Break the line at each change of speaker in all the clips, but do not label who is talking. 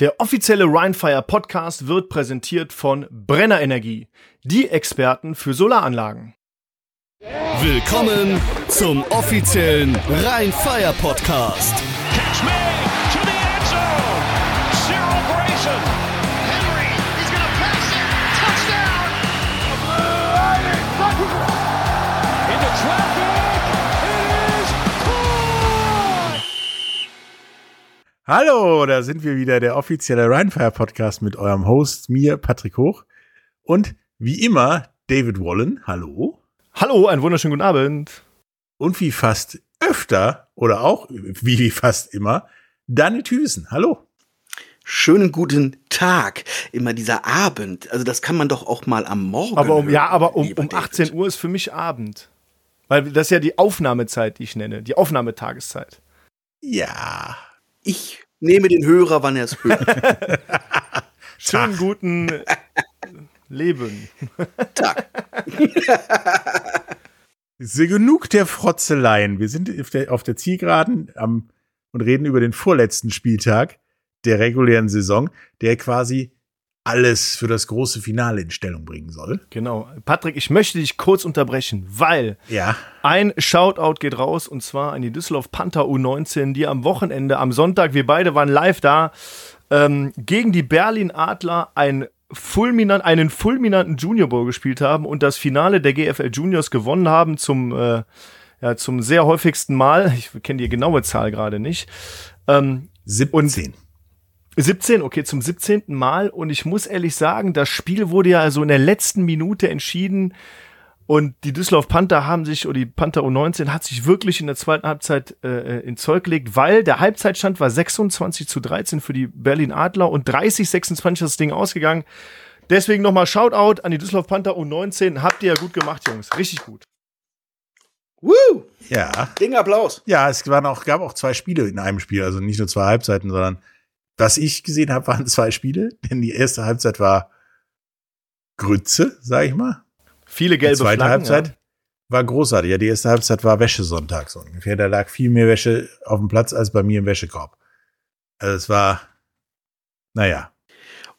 Der offizielle Rhinefire Podcast wird präsentiert von Brenner Energie, die Experten für Solaranlagen.
Willkommen zum offiziellen Rheinfire Podcast.
Catch me
Hallo, da sind wir wieder, der offizielle Rheinfire Podcast mit eurem Host, mir, Patrick Hoch. Und wie immer, David Wallen. Hallo.
Hallo, einen wunderschönen guten Abend.
Und wie fast öfter oder auch wie fast immer, Danny Thüsen. Hallo.
Schönen guten Tag. Immer dieser Abend. Also das kann man doch auch mal am Morgen.
Aber um,
hören,
ja, aber um, um
David.
18 Uhr ist für mich Abend. Weil das ist ja die Aufnahmezeit, die ich nenne, die Aufnahmetageszeit.
Ja.
Ich nehme den Hörer, wann er es hört.
Schönen guten Leben.
Tag.
So genug der Frotzeleien. Wir sind auf der, auf der Zielgeraden am, und reden über den vorletzten Spieltag der regulären Saison, der quasi alles für das große Finale in Stellung bringen soll.
Genau. Patrick, ich möchte dich kurz unterbrechen, weil
Ja.
Ein Shoutout geht raus und zwar an die Düsseldorf Panther U19, die am Wochenende, am Sonntag, wir beide waren live da, ähm, gegen die Berlin Adler ein fulminant, einen fulminanten Junior Bowl gespielt haben und das Finale der GFL Juniors gewonnen haben zum, äh, ja, zum sehr häufigsten Mal. Ich kenne die genaue Zahl gerade nicht. Ähm,
17.
17, okay, zum 17. Mal. Und ich muss ehrlich sagen, das Spiel wurde ja also in der letzten Minute entschieden. Und die Düsseldorf Panther haben sich, oder die Panther U19 hat sich wirklich in der zweiten Halbzeit äh, in Zeug gelegt, weil der Halbzeitstand war 26 zu 13 für die Berlin Adler und 30, 26 ist das Ding ausgegangen. Deswegen nochmal Shoutout an die Düsseldorf Panther U19. Habt ihr ja gut gemacht, Jungs. Richtig gut.
Woo!
ja.
Ding Applaus.
Ja, es waren auch, gab auch zwei Spiele in einem Spiel, also nicht nur zwei Halbzeiten, sondern was ich gesehen habe, waren zwei Spiele, denn die erste Halbzeit war Grütze, sag ich mal.
Viele
Die
gelbe
zweite
Flaggen.
Halbzeit
Ja.
war großartig. Ja, die erste Halbzeit war Wäschesonntag so ungefähr. Da lag viel mehr Wäsche auf dem Platz als bei mir im Wäschekorb. Also es war, naja,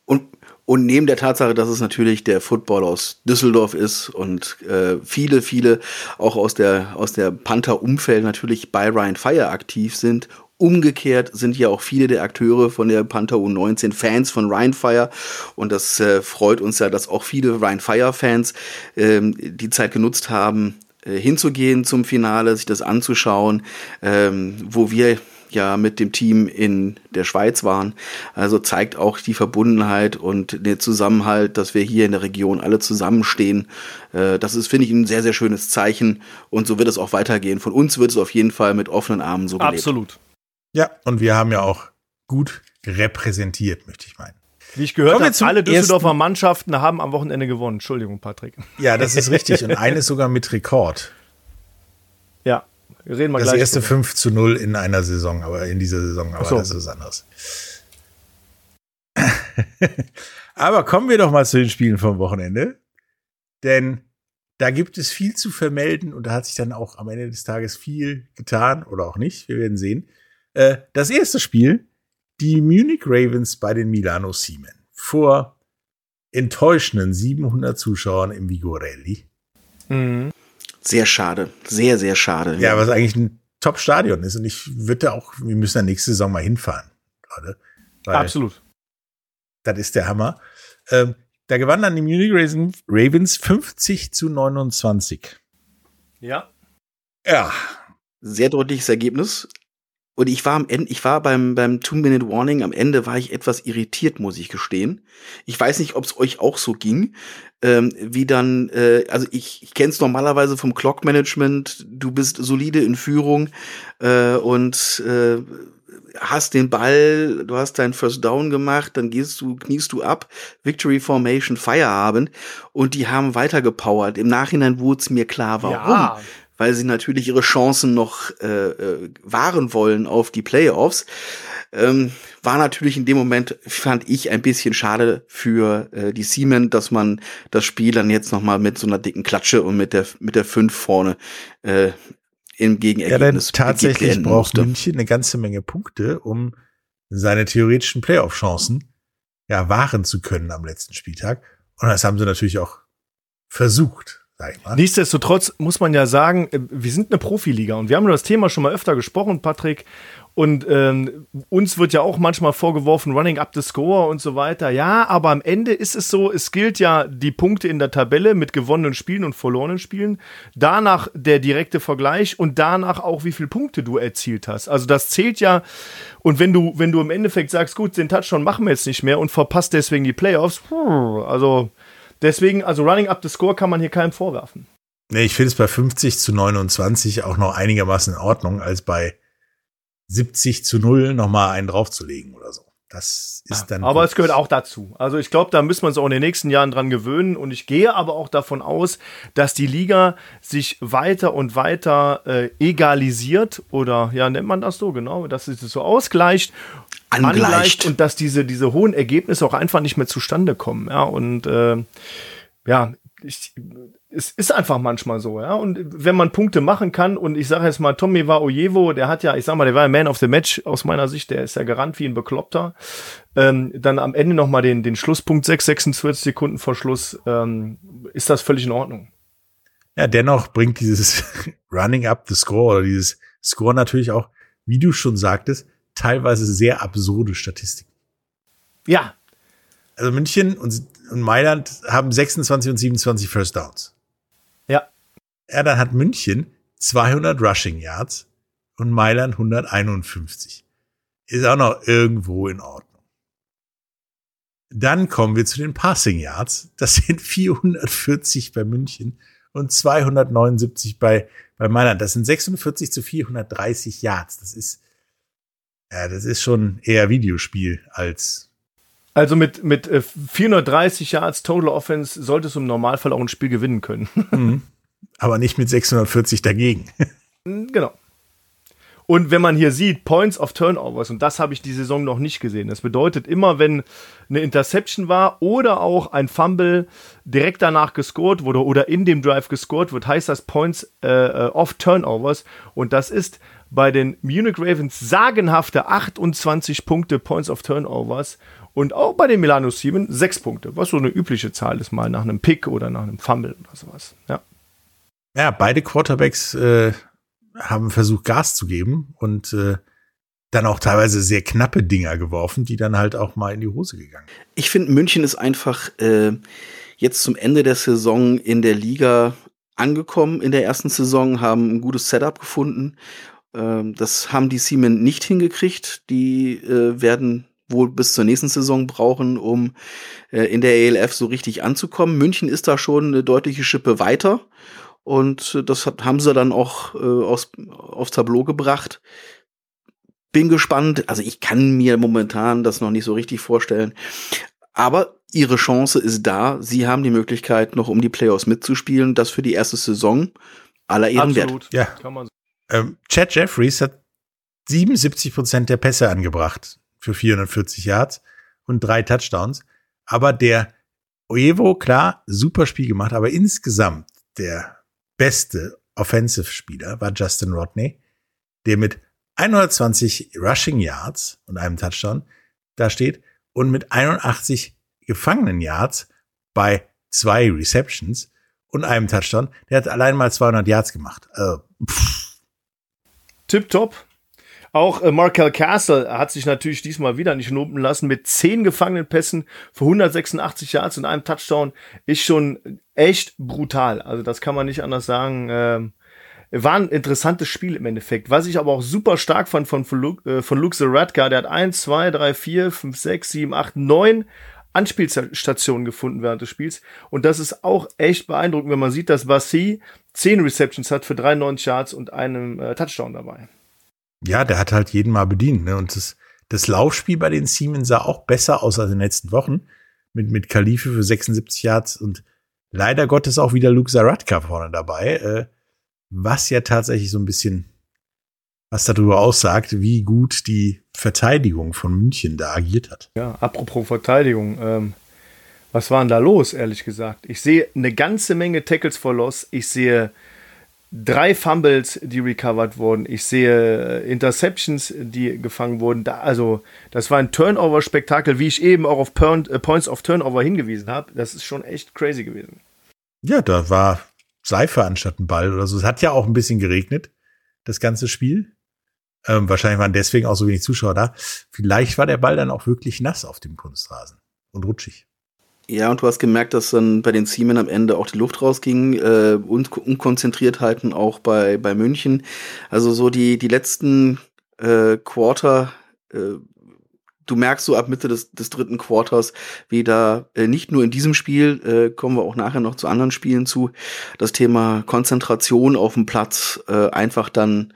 Und, und neben der Tatsache, dass es natürlich der Football aus Düsseldorf ist und äh, viele, viele auch aus der, aus der Panther-Umfeld natürlich bei Ryan Fire aktiv sind. Umgekehrt sind ja auch viele der Akteure von der Panther U19 Fans von Ryan Fire und das äh, freut uns ja, dass auch viele Ryan Fire Fans ähm, die Zeit genutzt haben, äh, hinzugehen zum Finale, sich das anzuschauen, ähm, wo wir ja mit dem Team in der Schweiz waren. Also zeigt auch die Verbundenheit und den Zusammenhalt, dass wir hier in der Region alle zusammenstehen. Äh, Das ist, finde ich, ein sehr, sehr schönes Zeichen. Und so wird es auch weitergehen. Von uns wird es auf jeden Fall mit offenen Armen so gelebt.
Absolut.
Ja, und wir haben ja auch gut repräsentiert, möchte ich meinen.
Wie ich gehört habe, alle Düsseldorfer
ersten-
Mannschaften haben am Wochenende gewonnen. Entschuldigung, Patrick.
Ja, das ist richtig. Und eines sogar mit Rekord.
Ja, reden wir
Das
gleich.
erste
drüber.
5 zu 0 in einer Saison, aber in dieser Saison, aber
so.
das ist was anderes. aber kommen wir doch mal zu den Spielen vom Wochenende. Denn da gibt es viel zu vermelden und da hat sich dann auch am Ende des Tages viel getan oder auch nicht. Wir werden sehen. Äh, das erste Spiel, die Munich Ravens bei den Milano Siemen vor enttäuschenden 700 Zuschauern im Vigorelli.
Mhm.
Sehr schade. Sehr, sehr schade.
Ja, was eigentlich ein Top-Stadion ist. Und ich würde da auch, wir müssen da nächste Saison mal hinfahren. Weil
Absolut.
Das ist der Hammer. Ähm, da gewann dann die Munich Ravens- Ravens 50 zu 29.
Ja.
Ja.
sehr deutliches Ergebnis. Und ich war am Ende, ich war beim, beim Two-Minute-Warning, am Ende war ich etwas irritiert, muss ich gestehen. Ich weiß nicht, ob es euch auch so ging, ähm, wie dann, äh, also ich, ich kenne es normalerweise vom Clock-Management, du bist solide in Führung äh, und äh, hast den Ball, du hast deinen First Down gemacht, dann gehst du, kniest du ab, Victory Formation, Feierabend und die haben weitergepowert. Im Nachhinein wurde es mir klar, warum
Ja.
Weil sie natürlich ihre Chancen noch äh, äh, wahren wollen auf die Playoffs. Ähm, war natürlich in dem Moment, fand ich, ein bisschen schade für äh, die Siemen, dass man das Spiel dann jetzt noch mal mit so einer dicken Klatsche und mit der mit der 5 vorne äh, im
Ja, denn
Gegenergebnis
tatsächlich braucht. München eine ganze Menge Punkte, um seine theoretischen Playoff-Chancen ja wahren zu können am letzten Spieltag. Und das haben sie natürlich auch versucht.
Nichtsdestotrotz muss man ja sagen, äh, wir sind eine Profiliga und wir haben über das Thema schon mal öfter gesprochen, Patrick. Und ähm, uns wird ja auch manchmal vorgeworfen, running up the score und so weiter. Ja, aber am Ende ist es so, es gilt ja die Punkte in der Tabelle mit gewonnenen Spielen und verlorenen Spielen. Danach der direkte Vergleich und danach auch, wie viele Punkte du erzielt hast. Also das zählt ja. Und wenn du, wenn du im Endeffekt sagst, gut, den Touchdown machen wir jetzt nicht mehr und verpasst deswegen die Playoffs, also deswegen, also running up the score kann man hier keinem vorwerfen.
Nee, ich finde es bei 50 zu 29 auch noch einigermaßen in Ordnung, als bei 70 zu 0 nochmal einen draufzulegen oder so. Das ist dann.
Aber es gehört auch dazu. Also ich glaube, da müssen wir uns auch in den nächsten Jahren dran gewöhnen. Und ich gehe aber auch davon aus, dass die Liga sich weiter und weiter äh, egalisiert oder ja, nennt man das so, genau, dass es so ausgleicht.
Angleicht.
und dass diese, diese hohen Ergebnisse auch einfach nicht mehr zustande kommen. Ja, und äh, ja, ich, es ist einfach manchmal so, ja. Und wenn man Punkte machen kann, und ich sage jetzt mal, Tommy war Ojevo, der hat ja, ich sag mal, der war ein Man of the Match aus meiner Sicht, der ist ja gerannt wie ein Bekloppter. Ähm, dann am Ende nochmal den, den Schlusspunkt 6, 46 Sekunden vor Schluss, ähm, ist das völlig in Ordnung.
Ja, dennoch bringt dieses Running up the Score oder dieses Score natürlich auch, wie du schon sagtest, teilweise sehr absurde Statistiken.
Ja,
Also München und, und Mailand haben 26 und 27 First Downs.
ja.
Ja, dann hat München 200 Rushing Yards und Mailand 151. Ist auch noch irgendwo in Ordnung. Dann kommen wir zu den Passing Yards. Das sind 440 bei München und 279 bei, bei Mailand. Das sind 46 zu 430 Yards. Das ist, ja, das ist schon eher Videospiel als,
Also mit, mit äh, 430 Yards Total Offense solltest du im Normalfall auch ein Spiel gewinnen können.
aber nicht mit 640 dagegen.
Genau. Und wenn man hier sieht, Points of Turnovers, und das habe ich die Saison noch nicht gesehen. Das bedeutet immer, wenn eine Interception war oder auch ein Fumble direkt danach gescored wurde oder in dem Drive gescored wird, heißt das Points äh, äh, of Turnovers. Und das ist bei den Munich Ravens sagenhafte 28 Punkte Points of Turnovers. Und auch bei den Milano Siemen 6 Punkte, was so eine übliche Zahl ist, mal nach einem Pick oder nach einem Fumble oder sowas. Ja.
Ja, beide Quarterbacks äh, haben versucht, Gas zu geben und äh, dann auch teilweise sehr knappe Dinger geworfen, die dann halt auch mal in die Hose gegangen. sind.
Ich finde, München ist einfach äh, jetzt zum Ende der Saison in der Liga angekommen. In der ersten Saison haben ein gutes Setup gefunden. Ähm, das haben die Siemen nicht hingekriegt. Die äh, werden wohl bis zur nächsten Saison brauchen, um äh, in der ELF so richtig anzukommen. München ist da schon eine deutliche Schippe weiter. Und äh, das hat, haben sie dann auch äh, aus, aufs Tableau gebracht. Bin gespannt. Also ich kann mir momentan das noch nicht so richtig vorstellen. Aber ihre Chance ist da. Sie haben die Möglichkeit, noch um die Playoffs mitzuspielen. Das für die erste Saison aller Ehren wert.
Absolut.
Ja.
Kann man
Ähm, Chad Jeffries hat 77 Prozent der Pässe angebracht für 440 Yards und drei Touchdowns. Aber der Oevo, klar, super Spiel gemacht, aber insgesamt der beste Offensive-Spieler war Justin Rodney, der mit 120 Rushing Yards und einem Touchdown da steht und mit 81 gefangenen Yards bei zwei Receptions und einem Touchdown. Der hat allein mal 200 Yards gemacht. Also, pff,
Tipptopp. Auch äh, Markel Castle hat sich natürlich diesmal wieder nicht lumpen lassen mit zehn gefangenen Pässen für 186 Yards und einem Touchdown. Ist schon echt brutal. Also das kann man nicht anders sagen. Ähm, war ein interessantes Spiel im Endeffekt. Was ich aber auch super stark fand von, von Luke, äh, von Luke Zaratka, der hat 1, 2, 3, 4, 5, 6, 7, 8, 9 Anspielstationen gefunden während des Spiels. Und das ist auch echt beeindruckend, wenn man sieht, dass Bassi 10 Receptions hat für 93 Yards und einem äh, Touchdown dabei.
ja, der hat halt jeden mal bedient. Ne? Und das, das Laufspiel bei den Siemens sah auch besser aus als in den letzten Wochen. Mit, mit Khalife für 76 Yards und leider Gottes auch wieder Luke Zaratka vorne dabei. Äh, was ja tatsächlich so ein bisschen was darüber aussagt, wie gut die Verteidigung von München da agiert hat.
Ja, apropos Verteidigung, ähm, was war denn da los, ehrlich gesagt? Ich sehe eine ganze Menge Tackles for Loss. Ich sehe drei Fumbles, die recovered wurden. Ich sehe äh, Interceptions, die gefangen wurden. Da, also, das war ein Turnover-Spektakel, wie ich eben auch auf Point, äh, Points of Turnover hingewiesen habe. Das ist schon echt crazy gewesen.
Ja, da war Seife anstatt ein Ball oder so. Es hat ja auch ein bisschen geregnet, das ganze Spiel. Ähm, wahrscheinlich waren deswegen auch so wenig Zuschauer da. Vielleicht war der Ball dann auch wirklich nass auf dem Kunstrasen und rutschig.
Ja, und du hast gemerkt, dass dann bei den Siemen am Ende auch die Luft rausging äh, und Unkonzentriertheiten auch bei, bei München. Also so die, die letzten äh, Quarter, äh, du merkst so ab Mitte des, des dritten Quarters, wie da äh, nicht nur in diesem Spiel, äh, kommen wir auch nachher noch zu anderen Spielen zu, das Thema Konzentration auf dem Platz äh, einfach dann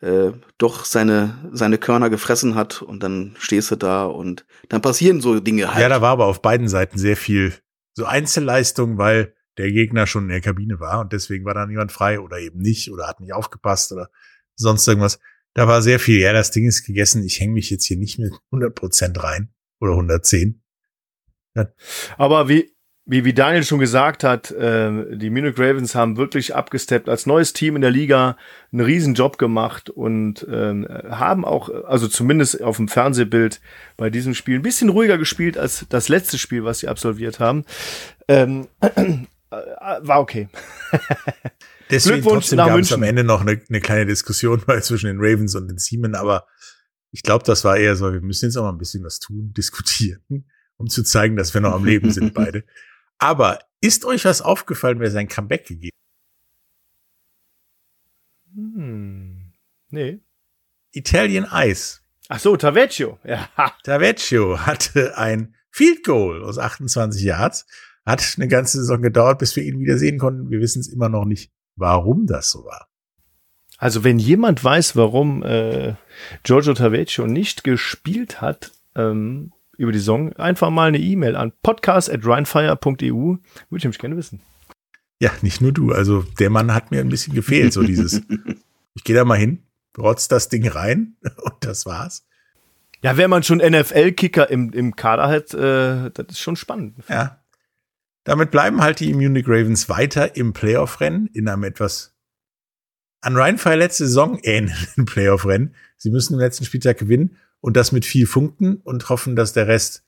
äh, doch seine, seine Körner gefressen hat und dann stehst du da und dann passieren so Dinge halt.
Ja, da war aber auf beiden Seiten sehr viel so Einzelleistung, weil der Gegner schon in der Kabine war und deswegen war da niemand frei oder eben nicht oder hat nicht aufgepasst oder sonst irgendwas. Da war sehr viel, ja, das Ding ist gegessen, ich hänge mich jetzt hier nicht mit 100 Prozent rein oder 110.
Ja. Aber wie, wie, wie Daniel schon gesagt hat, äh, die Munich Ravens haben wirklich abgesteppt als neues Team in der Liga, einen riesen Job gemacht und äh, haben auch, also zumindest auf dem Fernsehbild bei diesem Spiel ein bisschen ruhiger gespielt als das letzte Spiel, was sie absolviert haben. Ähm, äh, war okay.
Deswegen trotzdem gab es am Ende noch eine, eine kleine Diskussion mal zwischen den Ravens und den Seamen, aber ich glaube, das war eher so, wir müssen jetzt auch mal ein bisschen was tun, diskutieren, um zu zeigen, dass wir noch am Leben sind beide. Aber ist euch was aufgefallen, wer sein Comeback gegeben
hm, Nee.
Italian Ice.
Ach so, Tavecchio. Ja.
Tavecchio hatte ein Field Goal aus 28 Yards. Hat eine ganze Saison gedauert, bis wir ihn wieder sehen konnten. Wir wissen es immer noch nicht, warum das so war.
Also wenn jemand weiß, warum äh, Giorgio Tavecchio nicht gespielt hat, ähm, über die Song, einfach mal eine E-Mail an podcast.rhinefire.eu. Würde ich nämlich gerne wissen.
Ja, nicht nur du. Also der Mann hat mir ein bisschen gefehlt, so dieses. ich gehe da mal hin, rotz das Ding rein und das war's.
Ja, wenn man schon NFL-Kicker im, im Kader hat, äh, das ist schon spannend.
Ja. Damit bleiben halt die Munich Ravens weiter im Playoff-Rennen in einem etwas an Rheinfire letzte Saison ähnlichen Playoff-Rennen. Sie müssen im letzten Spieltag gewinnen und das mit vier Punkten und hoffen, dass der Rest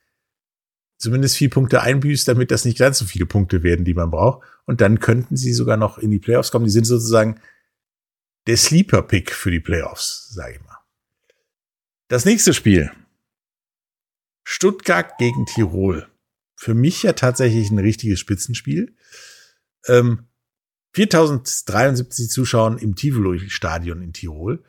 zumindest vier Punkte einbüßt, damit das nicht ganz so viele Punkte werden, die man braucht. Und dann könnten sie sogar noch in die Playoffs kommen. Die sind sozusagen der Sleeper-Pick für die Playoffs, sage ich mal. Das nächste Spiel. Stuttgart gegen Tirol. Für mich ja tatsächlich ein richtiges Spitzenspiel. Ähm, 4073 Zuschauer im Tivoli-Stadion in Tirol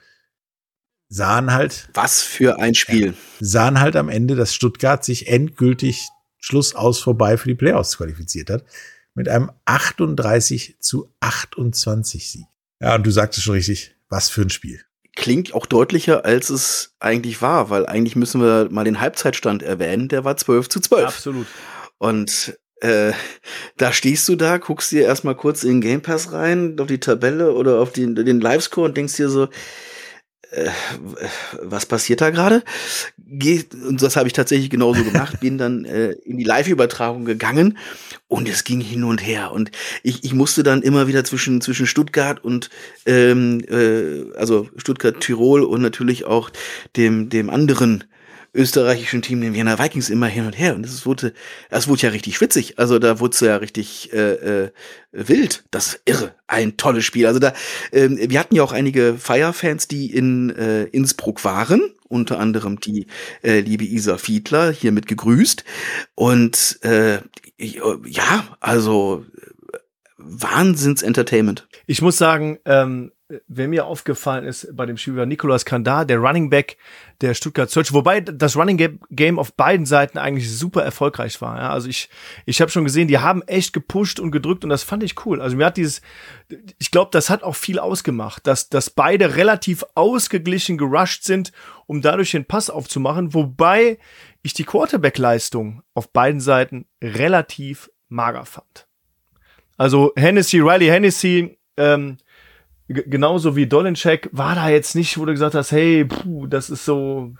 sahen halt.
Was für ein Spiel.
Sahen halt am Ende, dass Stuttgart sich endgültig Schluss aus vorbei für die Playoffs qualifiziert hat. Mit einem 38 zu 28 Sieg. Ja, und du sagtest schon richtig, was für ein Spiel.
Klingt auch deutlicher, als es eigentlich war, weil eigentlich müssen wir mal den Halbzeitstand erwähnen, der war 12 zu 12.
Absolut.
Und äh, da stehst du da, guckst dir erstmal kurz in den Game Pass rein, auf die Tabelle oder auf den, den Livescore und denkst dir so, äh, was passiert da gerade? Und das habe ich tatsächlich genauso gemacht, bin dann äh, in die Live-Übertragung gegangen und es ging hin und her. Und ich, ich musste dann immer wieder zwischen, zwischen Stuttgart und ähm, äh, also Stuttgart-Tirol und natürlich auch dem, dem anderen österreichischen Team, den Vienna Vikings, immer hin und her. Und es wurde, es wurde ja richtig schwitzig. Also da wurde es ja richtig äh, äh, wild. Das ist irre. Ein tolles Spiel. Also da, äh, wir hatten ja auch einige Fire-Fans, die in äh, Innsbruck waren. Unter anderem die äh, liebe Isa Fiedler, hiermit gegrüßt. Und äh, ja, also Wahnsinns-Entertainment.
Ich muss sagen, ähm, wer mir aufgefallen ist bei dem Spiel war Nicolas Kandar, der Running Back der Stuttgart Search, wobei das Running Game auf beiden Seiten eigentlich super erfolgreich war. Ja? Also ich, ich habe schon gesehen, die haben echt gepusht und gedrückt und das fand ich cool. Also mir hat dieses, ich glaube, das hat auch viel ausgemacht, dass, dass beide relativ ausgeglichen gerusht sind, um dadurch den Pass aufzumachen, wobei ich die Quarterback-Leistung auf beiden Seiten relativ mager fand. Also Hennessy, Riley Hennessy, ähm, genauso wie Dolincheck war da jetzt nicht, wo du gesagt hast, hey, puh, das ist so,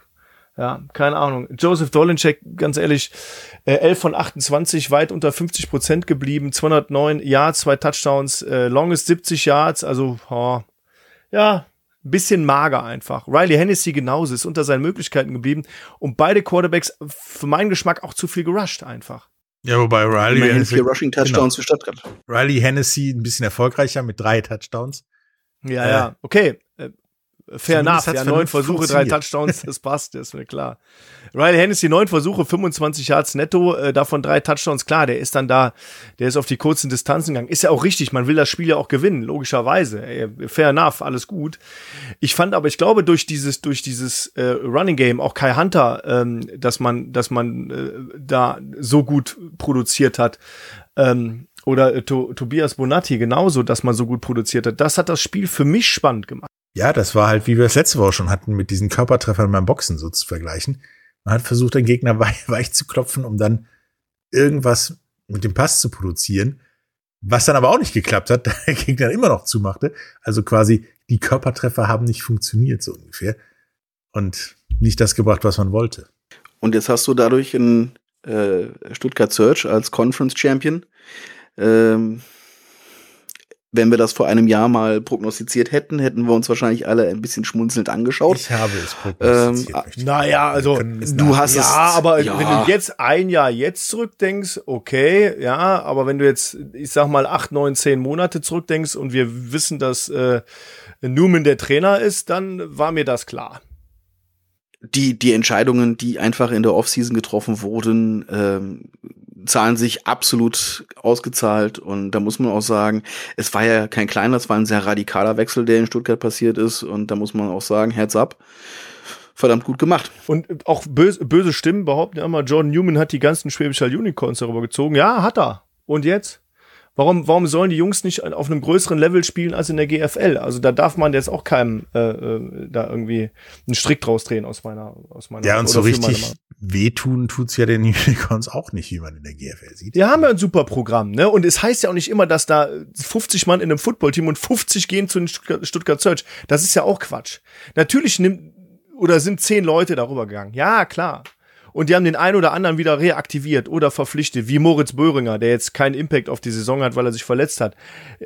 Ja, keine Ahnung. Joseph Dolinczek, ganz ehrlich, äh, 11 von 28, weit unter 50 Prozent geblieben, 209 Yards, zwei Touchdowns, äh, longest 70 Yards, also oh, ja, ein bisschen mager einfach. Riley Hennessy genauso, ist unter seinen Möglichkeiten geblieben und beide Quarterbacks für meinen Geschmack auch zu viel gerusht einfach.
Ja, wobei Riley
Immerhin
Hennessy,
vier Rushing Touchdowns
genau.
für Stuttgart.
Riley Hennessy ein bisschen erfolgreicher mit drei Touchdowns.
Ja,
Äh,
ja, okay. Äh, Fair enough. Ja, neun Versuche, drei. Touchdowns, das passt, das ist mir klar. Riley Hennessy, neun Versuche, 25 Yards netto, äh, davon drei Touchdowns. Klar, der ist dann da, der ist auf die kurzen Distanzen gegangen. Ist ja auch richtig, man will das Spiel ja auch gewinnen, logischerweise. Ey, fair enough, alles gut. Ich fand aber, ich glaube, durch dieses, durch dieses äh, Running Game, auch Kai Hunter, ähm, dass man, dass man äh, da so gut produziert hat, ähm, oder äh, to Tobias Bonatti genauso, dass man so gut produziert hat. Das hat das Spiel für mich spannend gemacht.
Ja, das war halt, wie wir es letzte Woche schon hatten, mit diesen Körpertreffern beim Boxen so zu vergleichen. Man hat versucht, den Gegner weich, weich zu klopfen, um dann irgendwas mit dem Pass zu produzieren, was dann aber auch nicht geklappt hat, da der Gegner immer noch zumachte. Also quasi, die Körpertreffer haben nicht funktioniert, so ungefähr. Und nicht das gebracht, was man wollte.
Und jetzt hast du dadurch einen äh, Stuttgart Search als Conference Champion. Ähm, wenn wir das vor einem Jahr mal prognostiziert hätten, hätten wir uns wahrscheinlich alle ein bisschen schmunzelnd angeschaut.
Ich habe es prognostiziert.
Ähm,
Naja, also,
du hast
ja,
es-
aber
ja.
wenn du jetzt ein Jahr jetzt zurückdenkst, okay, ja, aber wenn du jetzt, ich sag mal, acht, neun, zehn Monate zurückdenkst und wir wissen, dass äh, Newman der Trainer ist, dann war mir das klar.
Die, die Entscheidungen, die einfach in der Offseason getroffen wurden, ähm, zahlen sich absolut ausgezahlt. Und da muss man auch sagen, es war ja kein kleiner, es war ein sehr radikaler Wechsel, der in Stuttgart passiert ist. Und da muss man auch sagen, Herz ab. Verdammt gut gemacht.
Und auch böse, böse Stimmen behaupten ja immer, Jordan Newman hat die ganzen Schwäbischer Unicorns darüber gezogen. Ja, hat er. Und jetzt? Warum, warum sollen die Jungs nicht auf einem größeren Level spielen als in der GFL? Also da darf man jetzt auch keinem äh, äh, da irgendwie einen Strick draus drehen aus meiner aus meiner
Ja, und so richtig wehtun tut's ja den Unicorns auch nicht, wie man in der GFL sieht.
Die haben ja ein super Programm, ne? Und es heißt ja auch nicht immer, dass da 50 Mann in einem Footballteam und 50 gehen zu den Stuttgart, Stuttgart Search. Das ist ja auch Quatsch. Natürlich nimmt oder sind zehn Leute darüber gegangen. Ja, klar. Und die haben den einen oder anderen wieder reaktiviert oder verpflichtet, wie Moritz Böhringer, der jetzt keinen Impact auf die Saison hat, weil er sich verletzt hat.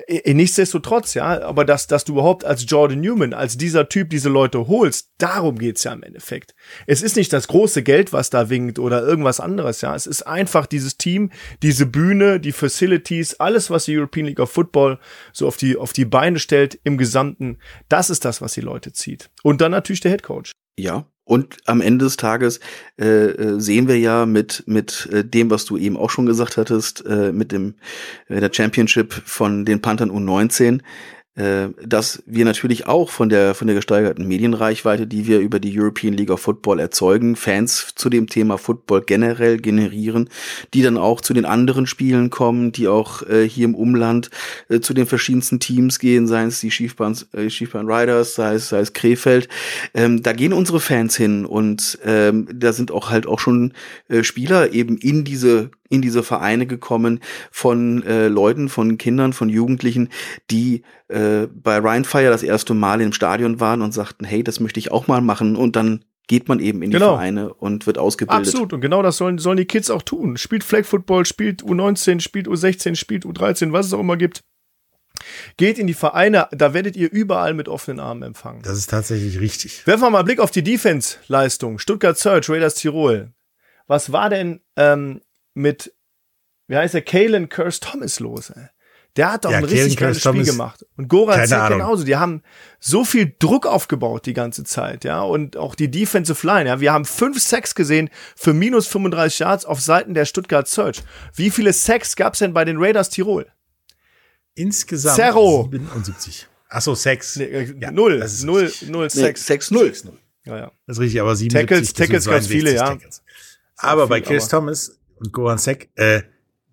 Äh, Nichtsdestotrotz, ja, aber dass, dass du überhaupt als Jordan Newman, als dieser Typ diese Leute holst, darum geht's ja im Endeffekt. Es ist nicht das große Geld, was da winkt oder irgendwas anderes, ja. Es ist einfach dieses Team, diese Bühne, die Facilities, alles, was die European League of Football so auf die, auf die Beine stellt im Gesamten. Das ist das, was die Leute zieht. Und dann natürlich der Head Coach.
Ja. Und am Ende des Tages äh, äh, sehen wir ja mit mit äh, dem, was du eben auch schon gesagt hattest, äh, mit dem äh, der Championship von den Panthern U19, äh, dass wir natürlich auch von der von der gesteigerten Medienreichweite, die wir über die European League of Football erzeugen, Fans zu dem Thema Football generell generieren, die dann auch zu den anderen Spielen kommen, die auch äh, hier im Umland äh, zu den verschiedensten Teams gehen, seien es die Schiefbahn, äh, Schiefbahn Riders, sei es, sei es Krefeld. Ähm, da gehen unsere Fans hin und ähm, da sind auch halt auch schon äh, Spieler eben in diese in diese Vereine gekommen von äh, Leuten, von Kindern, von Jugendlichen, die äh, bei Ryan Fire das erste Mal im Stadion waren und sagten, hey, das möchte ich auch mal machen und dann geht man eben in die
Genau.
Vereine und wird ausgebildet.
Absolut. Und genau das sollen, sollen die Kids auch tun. Spielt Flag Football, spielt U19, spielt U16, spielt U13, was es auch immer gibt. Geht in die Vereine, da werdet ihr überall mit offenen Armen empfangen.
Das ist tatsächlich richtig.
Werfen wir mal einen Blick auf die Defense-Leistung. Stuttgart Search, Raiders Tirol. Was war denn ähm, mit, wie heißt der, Kalen Curse Thomas los? Ey? Der hat doch
Ja,
ein
Kalen
richtig geiles Spiel gemacht. Und Goran
keine
Zek
Ahnung.
genauso. Die haben so viel Druck aufgebaut die ganze Zeit, ja. Und auch die Defensive Line, ja. Wir haben fünf Sacks gesehen für minus 35 Yards auf Seiten der Stuttgart Search. Wie viele Sacks gab's denn bei den Raiders Tirol?
Insgesamt
Zero.
77. Ach so, Sex.
Nee, äh,
Ja,
null,
das ist
null,
richtig.
null
Nee,
Sacks.
6-0.
Ja, ja.
Das ist richtig, aber 77
Tackles- Tackles ganz
62
viele, ja.
Tackles. Aber
viel,
bei Chris
aber-
Thomas und Goran Sek, äh,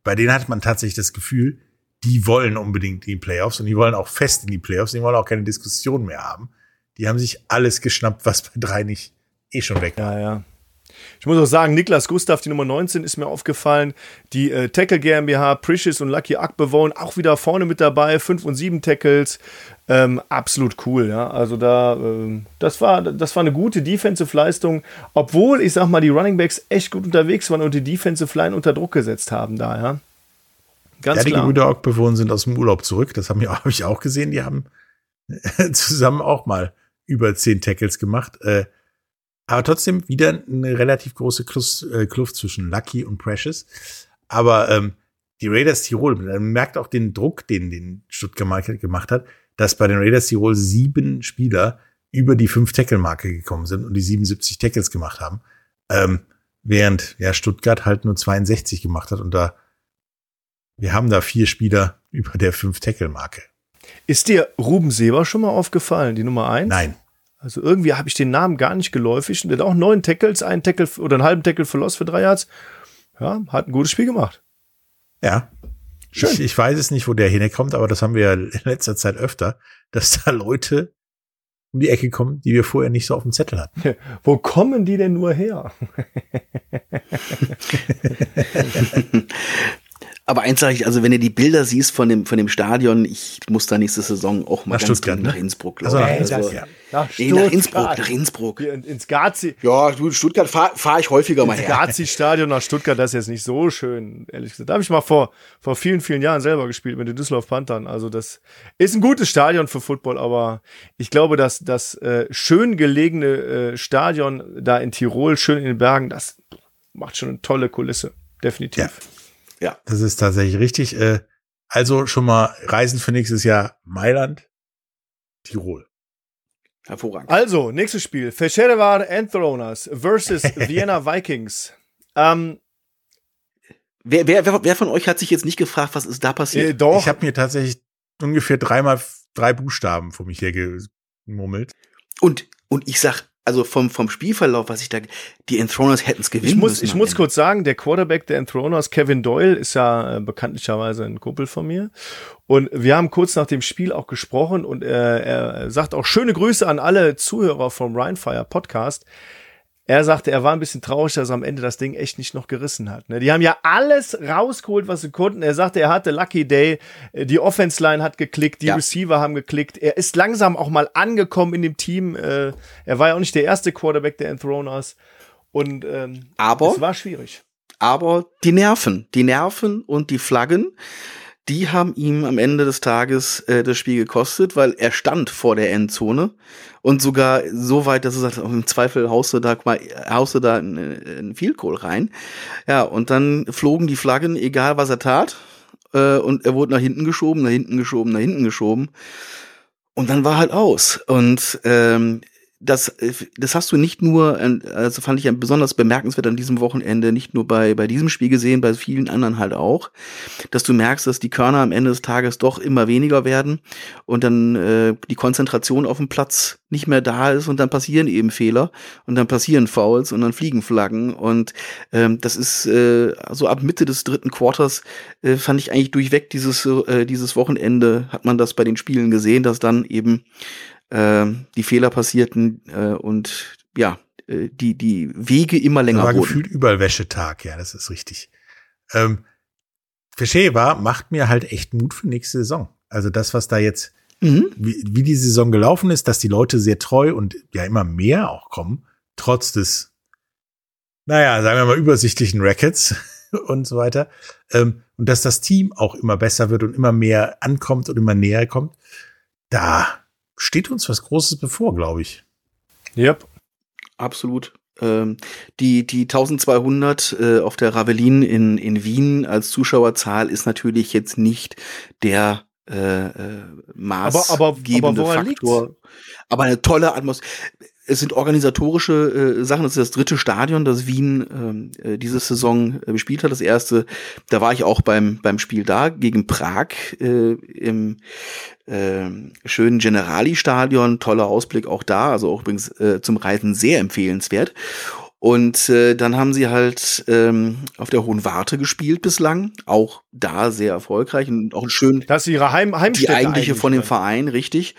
bei denen hat man tatsächlich das Gefühl, die wollen unbedingt die Playoffs und die wollen auch fest in die Playoffs, die wollen auch keine Diskussion mehr haben. Die haben sich alles geschnappt, was bei drei nicht eh schon weg war.
Ja, ja. Ich muss auch sagen, Niklas Gustav, die Nummer 19, ist mir aufgefallen. Die äh, Tackle GmbH, Precious und Lucky Akbewohn auch wieder vorne mit dabei. Fünf und sieben Tackles. Ähm, absolut cool, ja. Also da, ähm, das war, das war eine gute Defensive-Leistung, obwohl, ich sag mal, die Running Backs echt gut unterwegs waren und die Defensive Line unter Druck gesetzt haben da, ja.
Ganz ja, die klar. Brüder Ockbewohn sind aus dem Urlaub zurück. Das haben hab ich auch gesehen. Die haben zusammen auch mal über zehn Tackles gemacht. Äh, aber trotzdem wieder eine relativ große Kluft, äh, Kluft zwischen Lucky und Precious. Aber ähm, die Raiders Tirol, man merkt auch den Druck, den, den Stuttgart gemacht hat, dass bei den Raiders Tirol sieben Spieler über die fünf Tackle-Marke gekommen sind und die 77 Tackles gemacht haben. Ähm, während ja Stuttgart halt nur 62 gemacht hat und da wir haben da vier Spieler über der fünf Tackle-Marke.
Ist dir Ruben Seber schon mal aufgefallen, die Nummer eins?
Nein.
Also irgendwie habe ich den Namen gar nicht geläufig. Und der hat auch neun Tackles, einen Tackle oder einen halben Tackle für Loss für drei Yards. Ja, hat ein gutes Spiel gemacht.
Ja. Schön. Ich, ich weiß es nicht, wo der hinkommt, aber das haben wir ja in letzter Zeit öfter, dass da Leute um die Ecke kommen, die wir vorher nicht so auf dem Zettel hatten.
Wo kommen die denn nur her?
Aber eins sage ich, also wenn du die Bilder siehst von dem, von dem Stadion, ich muss da nächste Saison auch mal
nach ganz Stuttgart,
nach
ne?
Innsbruck
Also,
laufen.
also,
Also,
ja. Nach,
nee, nach Innsbruck, nach Innsbruck.
In- ins Gazi.
Ja, du, Stuttgart fahre fahr ich häufiger mal
Das
her.
Gazi-Stadion nach Stuttgart, das ist jetzt nicht so schön, ehrlich gesagt. Da habe ich mal vor, vor vielen, vielen Jahren selber gespielt mit den Düsseldorf Panthern. Also das ist ein gutes Stadion für Football, aber ich glaube, dass das äh, schön gelegene äh, Stadion da in Tirol, schön in den Bergen, das macht schon eine tolle Kulisse. Definitiv.
Ja. Das ist tatsächlich richtig. Äh, also schon mal Reisen für nächstes Jahr Mailand, Tirol.
Hervorragend.
Also, nächstes Spiel. Fescherevar Enthroners versus Vienna Vikings. Ähm,
Wer, wer, wer, wer von euch hat sich jetzt nicht gefragt, was ist da
äh,
passiert?
doch,
Ich habe mir tatsächlich ungefähr dreimal drei Buchstaben vor mich hergemurmelt.
Und, und ich sag, also vom, vom Spielverlauf, was ich da, die Enthroners hätten es gewinnen
Ich muss,
müssen.
ich muss
Ende.
kurz sagen, der Quarterback der Enthroners, Kevin Doyle, ist ja äh, bekanntlicherweise ein Kumpel von mir. Und wir haben kurz nach dem Spiel auch gesprochen und äh, er sagt auch schöne Grüße an alle Zuhörer vom Rhinefire Podcast. Er sagte, er war ein bisschen traurig, dass er am Ende das Ding echt nicht noch gerissen hat. Ne? Die haben ja alles rausgeholt, was sie konnten. Er sagte, er hatte Lucky Day. Äh, Die Offense Line hat geklickt, die
Ja.
Receiver haben geklickt. Er ist langsam auch mal angekommen in dem Team. Äh, Er war ja auch nicht der erste Quarterback der Enthroners. Und ähm,
Aber-
es war schwierig.
Aber die Nerven, die Nerven und die Flaggen, die haben ihm am Ende des Tages äh, das Spiel gekostet, weil er stand vor der Endzone und sogar so weit, dass er sagt, im Zweifel haust du da, mal, haust du da einen, einen Field Goal rein. Ja, und dann flogen die Flaggen, egal was er tat. Äh, und er wurde nach hinten geschoben, nach hinten geschoben, nach hinten geschoben. Und dann war halt aus. Und ähm, das, äh, das hast du nicht nur, also fand ich ja besonders bemerkenswert an diesem Wochenende, nicht nur bei, bei diesem Spiel gesehen, bei vielen anderen halt auch, dass du merkst, dass die Körner am Ende des Tages doch immer weniger werden und dann äh, die Konzentration auf dem Platz nicht mehr da ist und dann passieren eben Fehler und dann passieren Fouls und dann fliegen Flaggen und ähm, das ist äh, so ab Mitte des dritten Quarters äh, fand ich eigentlich durchweg dieses äh, dieses Wochenende hat man das bei den Spielen gesehen, dass dann eben ähm, die Fehler passierten äh, und ja, äh, die, die Wege immer länger
war
wurden.
gefühlt überall Wäschetag, ja, das ist richtig. Ähm, Fescheva macht mir halt echt Mut für nächste Saison. Also das, was da jetzt,
Mhm.
wie, wie die Saison gelaufen ist, dass die Leute sehr treu und ja immer mehr auch kommen, trotz des, naja, sagen wir mal, übersichtlichen Rackets und so weiter. Ähm, und dass das Team auch immer besser wird und immer mehr ankommt und immer näher kommt, da steht uns was Großes bevor, glaube ich.
Yep.
Absolut. Ähm, die, die 1200 äh, auf der Ravelin in, in Wien als Zuschauerzahl ist natürlich jetzt nicht der äh, äh, maßgebende
Aber- aber- aber
Faktor. Aber eine tolle Atmosphäre. Es sind organisatorische äh, Sachen. Das ist das dritte Stadion, das Wien ähm, äh, diese Saison äh, bespielt hat. Das erste, da war ich auch beim beim Spiel da gegen Prag äh, im ähm, schönen Generali-Stadion, toller Ausblick auch da, also auch übrigens äh, zum Reisen sehr empfehlenswert. Und äh, dann haben sie halt ähm, auf der Hohen Warte gespielt bislang, auch da sehr erfolgreich und auch schön
Das ist ihre Heim
die
Heimstätte
eigentliche
eigentlich
von dem. Verein, richtig.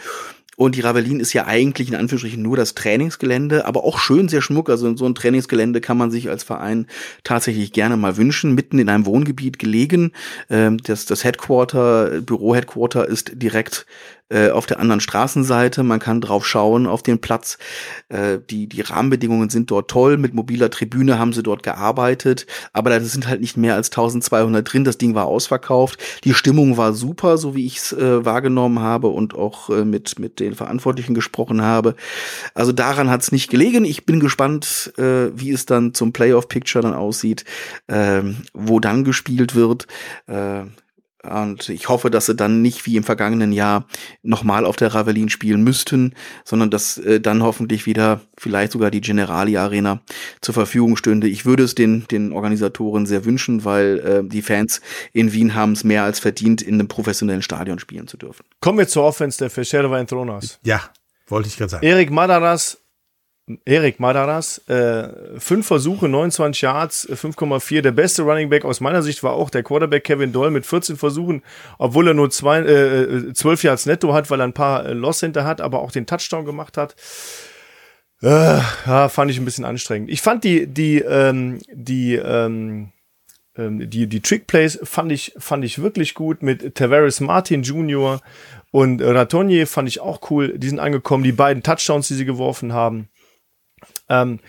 Und die Ravelin ist ja eigentlich in Anführungsstrichen nur das Trainingsgelände, aber auch schön sehr schmuck. Also so ein Trainingsgelände kann man sich als Verein tatsächlich gerne mal wünschen. Mitten in einem Wohngebiet gelegen. Ähm, das, das Headquarter, Büro-Headquarter ist direkt äh, auf der anderen Straßenseite. Man kann drauf schauen auf den Platz. Äh, die, die Rahmenbedingungen sind dort toll. Mit mobiler Tribüne haben sie dort gearbeitet. Aber da sind halt nicht mehr als 1200 drin. Das Ding war ausverkauft. Die Stimmung war super, so wie ich es äh, wahrgenommen habe und auch äh, mit, mit den Verantwortlichen gesprochen habe. Also daran hat es nicht gelegen. Ich bin gespannt, äh, wie es dann zum Playoff-Picture dann aussieht, äh, wo dann gespielt wird. Und ich hoffe, dass sie dann nicht wie im vergangenen Jahr nochmal auf der Ravelin spielen müssten, sondern dass äh, dann hoffentlich wieder vielleicht sogar die Generali Arena zur Verfügung stünde. Ich würde es den, den Organisatoren sehr wünschen, weil äh, die Fans in Wien haben es mehr als verdient, in einem professionellen Stadion spielen zu dürfen.
Kommen wir zur Offense der Fischerva Tronas.
Ja, wollte ich gerade sagen.
Erik Madaras Erik Madaras, äh, fünf Versuche, 29 Yards, 5,4. Der beste Running Back aus meiner Sicht war auch der Quarterback Kevin Doyle mit 14 Versuchen, obwohl er nur zwei, äh, 12 Yards netto hat, weil er ein paar äh, Loss hinter hat, aber auch den Touchdown gemacht hat. Äh, ja, fand ich ein bisschen anstrengend. Ich fand die, die, ähm, die, ähm, ähm die, die Trick Plays fand ich, fand ich wirklich gut mit Tavares Martin Jr. und Ratonje fand ich auch cool. Die sind angekommen, die beiden Touchdowns, die sie geworfen haben. Ähm,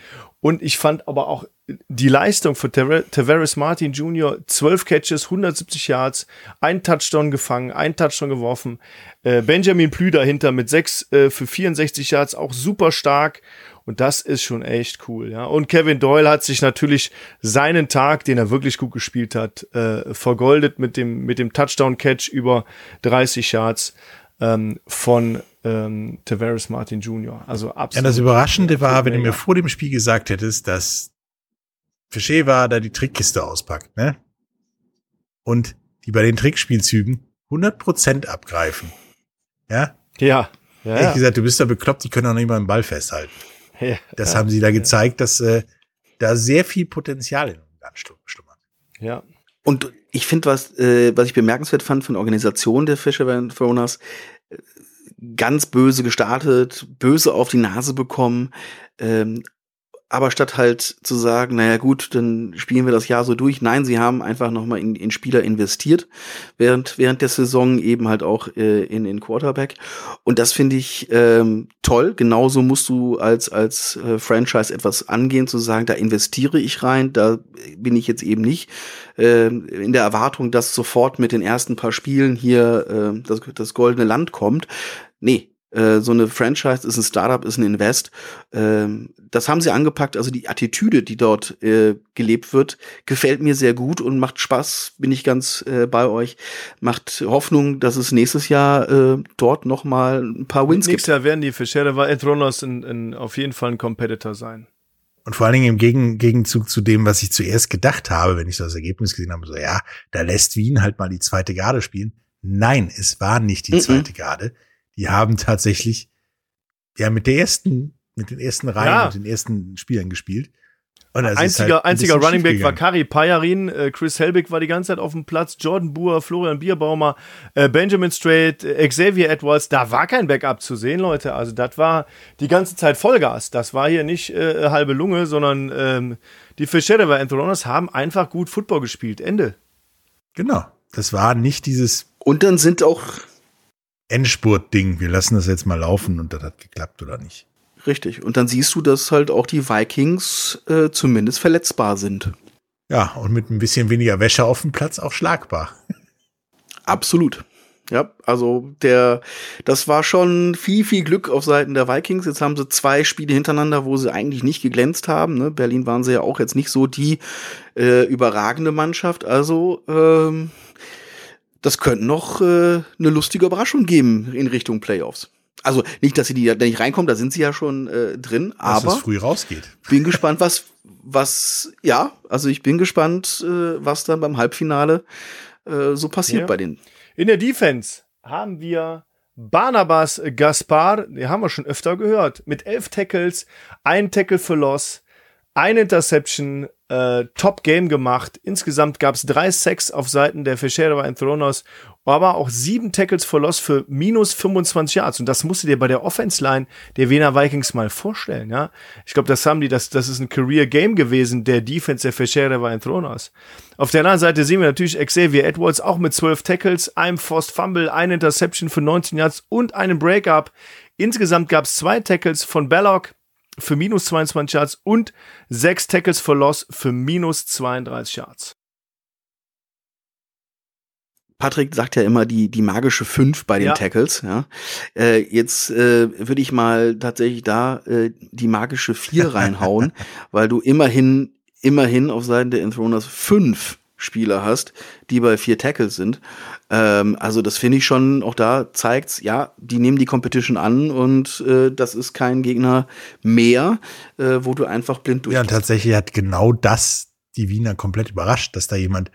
und ich fand aber auch die Leistung von Tavares Martin Jr., 12 Catches, 170 Yards, ein Touchdown gefangen, ein Touchdown geworfen. Äh, Benjamin Plü dahinter mit 6 äh, für 64 Yards, auch super stark. Und das ist schon echt cool, ja. Und Kevin Doyle hat sich natürlich seinen Tag, den er wirklich gut gespielt hat, äh, vergoldet mit dem, mit dem Touchdown-Catch über 30 Yards ähm, von ähm, Tavares Martin Jr. Also absolut.
Ja, das Überraschende war, wenn du mir vor dem Spiel gesagt hättest, dass Fischeva da die Trickkiste auspackt, ne? Und die bei den Trickspielzügen 100% abgreifen. Ja?
Ja. ja
Ehrlich gesagt, du bist da bekloppt, die können auch nicht mal einen Ball festhalten. Ja, das ja, haben sie da gezeigt, dass äh, da sehr viel Potenzial in uns schlummert.
Ja. Und ich finde, was, äh, was ich bemerkenswert fand von der Organisation der Fisherman Throners, ganz böse gestartet, böse auf die Nase bekommen, ähm, aber statt halt zu sagen, naja gut, dann spielen wir das Jahr so durch. Nein, sie haben einfach nochmal in, in Spieler investiert, während, während der Saison eben halt auch äh, in, in Quarterback. Und das finde ich ähm, toll. Genauso musst du als, als äh, Franchise etwas angehen, zu sagen, da investiere ich rein, da bin ich jetzt eben nicht äh, in der Erwartung, dass sofort mit den ersten paar Spielen hier äh, das, das goldene Land kommt. Nee, äh, so eine Franchise ist ein Startup, ist ein Invest. Ähm, das haben sie angepackt. Also die Attitüde, die dort äh, gelebt wird, gefällt mir sehr gut und macht Spaß. Bin ich ganz äh, bei euch. Macht Hoffnung, dass es nächstes Jahr äh, dort noch mal ein paar Wins
Nächstes gibt. Nächstes Jahr werden die Fischere Edronos in, in, auf jeden Fall ein Competitor sein.
Und vor allen Dingen im Gegen Gegenzug zu dem, was ich zuerst gedacht habe, wenn ich so das Ergebnis gesehen habe, so ja, da lässt Wien halt mal die zweite Garde spielen. Nein, es war nicht die zweite Garde die haben tatsächlich ja mit der ersten, mit den ersten Reihen ja. und den ersten Spielern gespielt.
Und einziger halt einziger Running Back war Kari Payarin, äh, Chris Helbig war die ganze Zeit auf dem Platz, Jordan Buhr, Florian Bierbaumer, äh, Benjamin Strait, äh, Xavier Edwards, da war kein Backup zu sehen, Leute. Also das war die ganze Zeit Vollgas. Das war hier nicht äh, halbe Lunge, sondern ähm, die Fischere Anthronos haben einfach gut Football gespielt. Ende.
Genau. Das war nicht dieses.
Und dann sind auch
Endspurt-Ding. Wir lassen das jetzt mal laufen und das hat geklappt oder nicht.
Richtig. Und dann siehst du, dass halt auch die Vikings äh, zumindest verletzbar sind.
Ja, und mit ein bisschen weniger Wäsche auf dem Platz auch schlagbar.
Absolut. Ja, also der, das war schon viel, viel Glück auf Seiten der Vikings. Jetzt haben sie zwei Spiele hintereinander, wo sie eigentlich nicht geglänzt haben. Ne? Berlin waren sie ja auch jetzt nicht so die äh, überragende Mannschaft. Also ähm, das könnte noch äh, eine lustige Überraschung geben in Richtung Playoffs. Also nicht, dass sie die da nicht reinkommen, da sind sie ja schon äh, drin, dass aber
es früh rausgeht.
Bin gespannt, was was ja, also ich bin gespannt, äh, was dann beim Halbfinale äh, so passiert ja. bei denen.
In der Defense haben wir Barnabas Gaspar, den haben wir schon öfter gehört, mit elf Tackles, ein Tackle für Loss, ein Interception, äh, Top-Game gemacht. Insgesamt gab es drei Sacks auf Seiten der Fischera Enthronos, aber auch sieben Tackles for Loss für minus 25 Yards. Und das musst du dir bei der Offense-Line der Wiener Vikings mal vorstellen, ja. Ich glaube, das haben die, das, das ist ein Career-Game gewesen, der Defense der Fischera Enthronos. Auf der anderen Seite sehen wir natürlich Xavier Edwards auch mit zwölf Tackles, einem Forced Fumble, eine Interception für 19 Yards und einem Breakup. Insgesamt gab es zwei Tackles von Belloc, für minus 22 Yards und sechs Tackles for Loss für minus 32 Yards.
Patrick sagt ja immer die, die magische 5 bei den
Ja.
Tackles. Ja. Äh, jetzt äh, würde ich mal tatsächlich da äh, die magische 4 reinhauen, weil du immerhin, immerhin auf Seiten der Enthroners fünf Spieler hast, die bei vier Tackles sind. Ähm, also das finde ich schon, auch da zeigt's, ja, die nehmen die Competition an und äh, das ist kein Gegner mehr, äh, wo du einfach blind durch.
Ja, und tatsächlich hat genau das die Wiener komplett überrascht, dass da jemand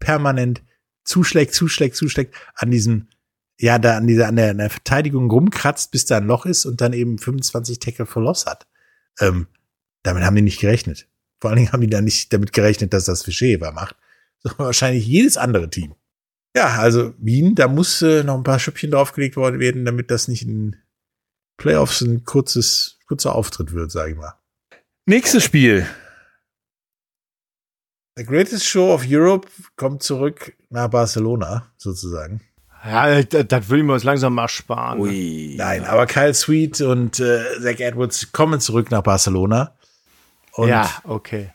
permanent zuschlägt, zuschlägt, zuschlägt, an diesem, ja, da an dieser, an der, an der Verteidigung rumkratzt, bis da ein Loch ist und dann eben 25 Tackle for Loss hat. Ähm, damit haben die nicht gerechnet. Vor allen Dingen haben die da nicht damit gerechnet, dass das Fischeva macht, sondern wahrscheinlich jedes andere Team. Ja, also Wien, da muss äh, noch ein paar Schüppchen draufgelegt worden werden, damit das nicht in Playoffs ein kurzes, kurzer Auftritt wird, sage ich mal. Nächstes Spiel. The Greatest Show of Europe kommt zurück nach Barcelona, sozusagen.
Ja, das, das will ich mir jetzt langsam mal sparen.
Ui.
Nein, aber Kyle Sweet und äh, Zach Edwards kommen zurück nach Barcelona und
ja, okay.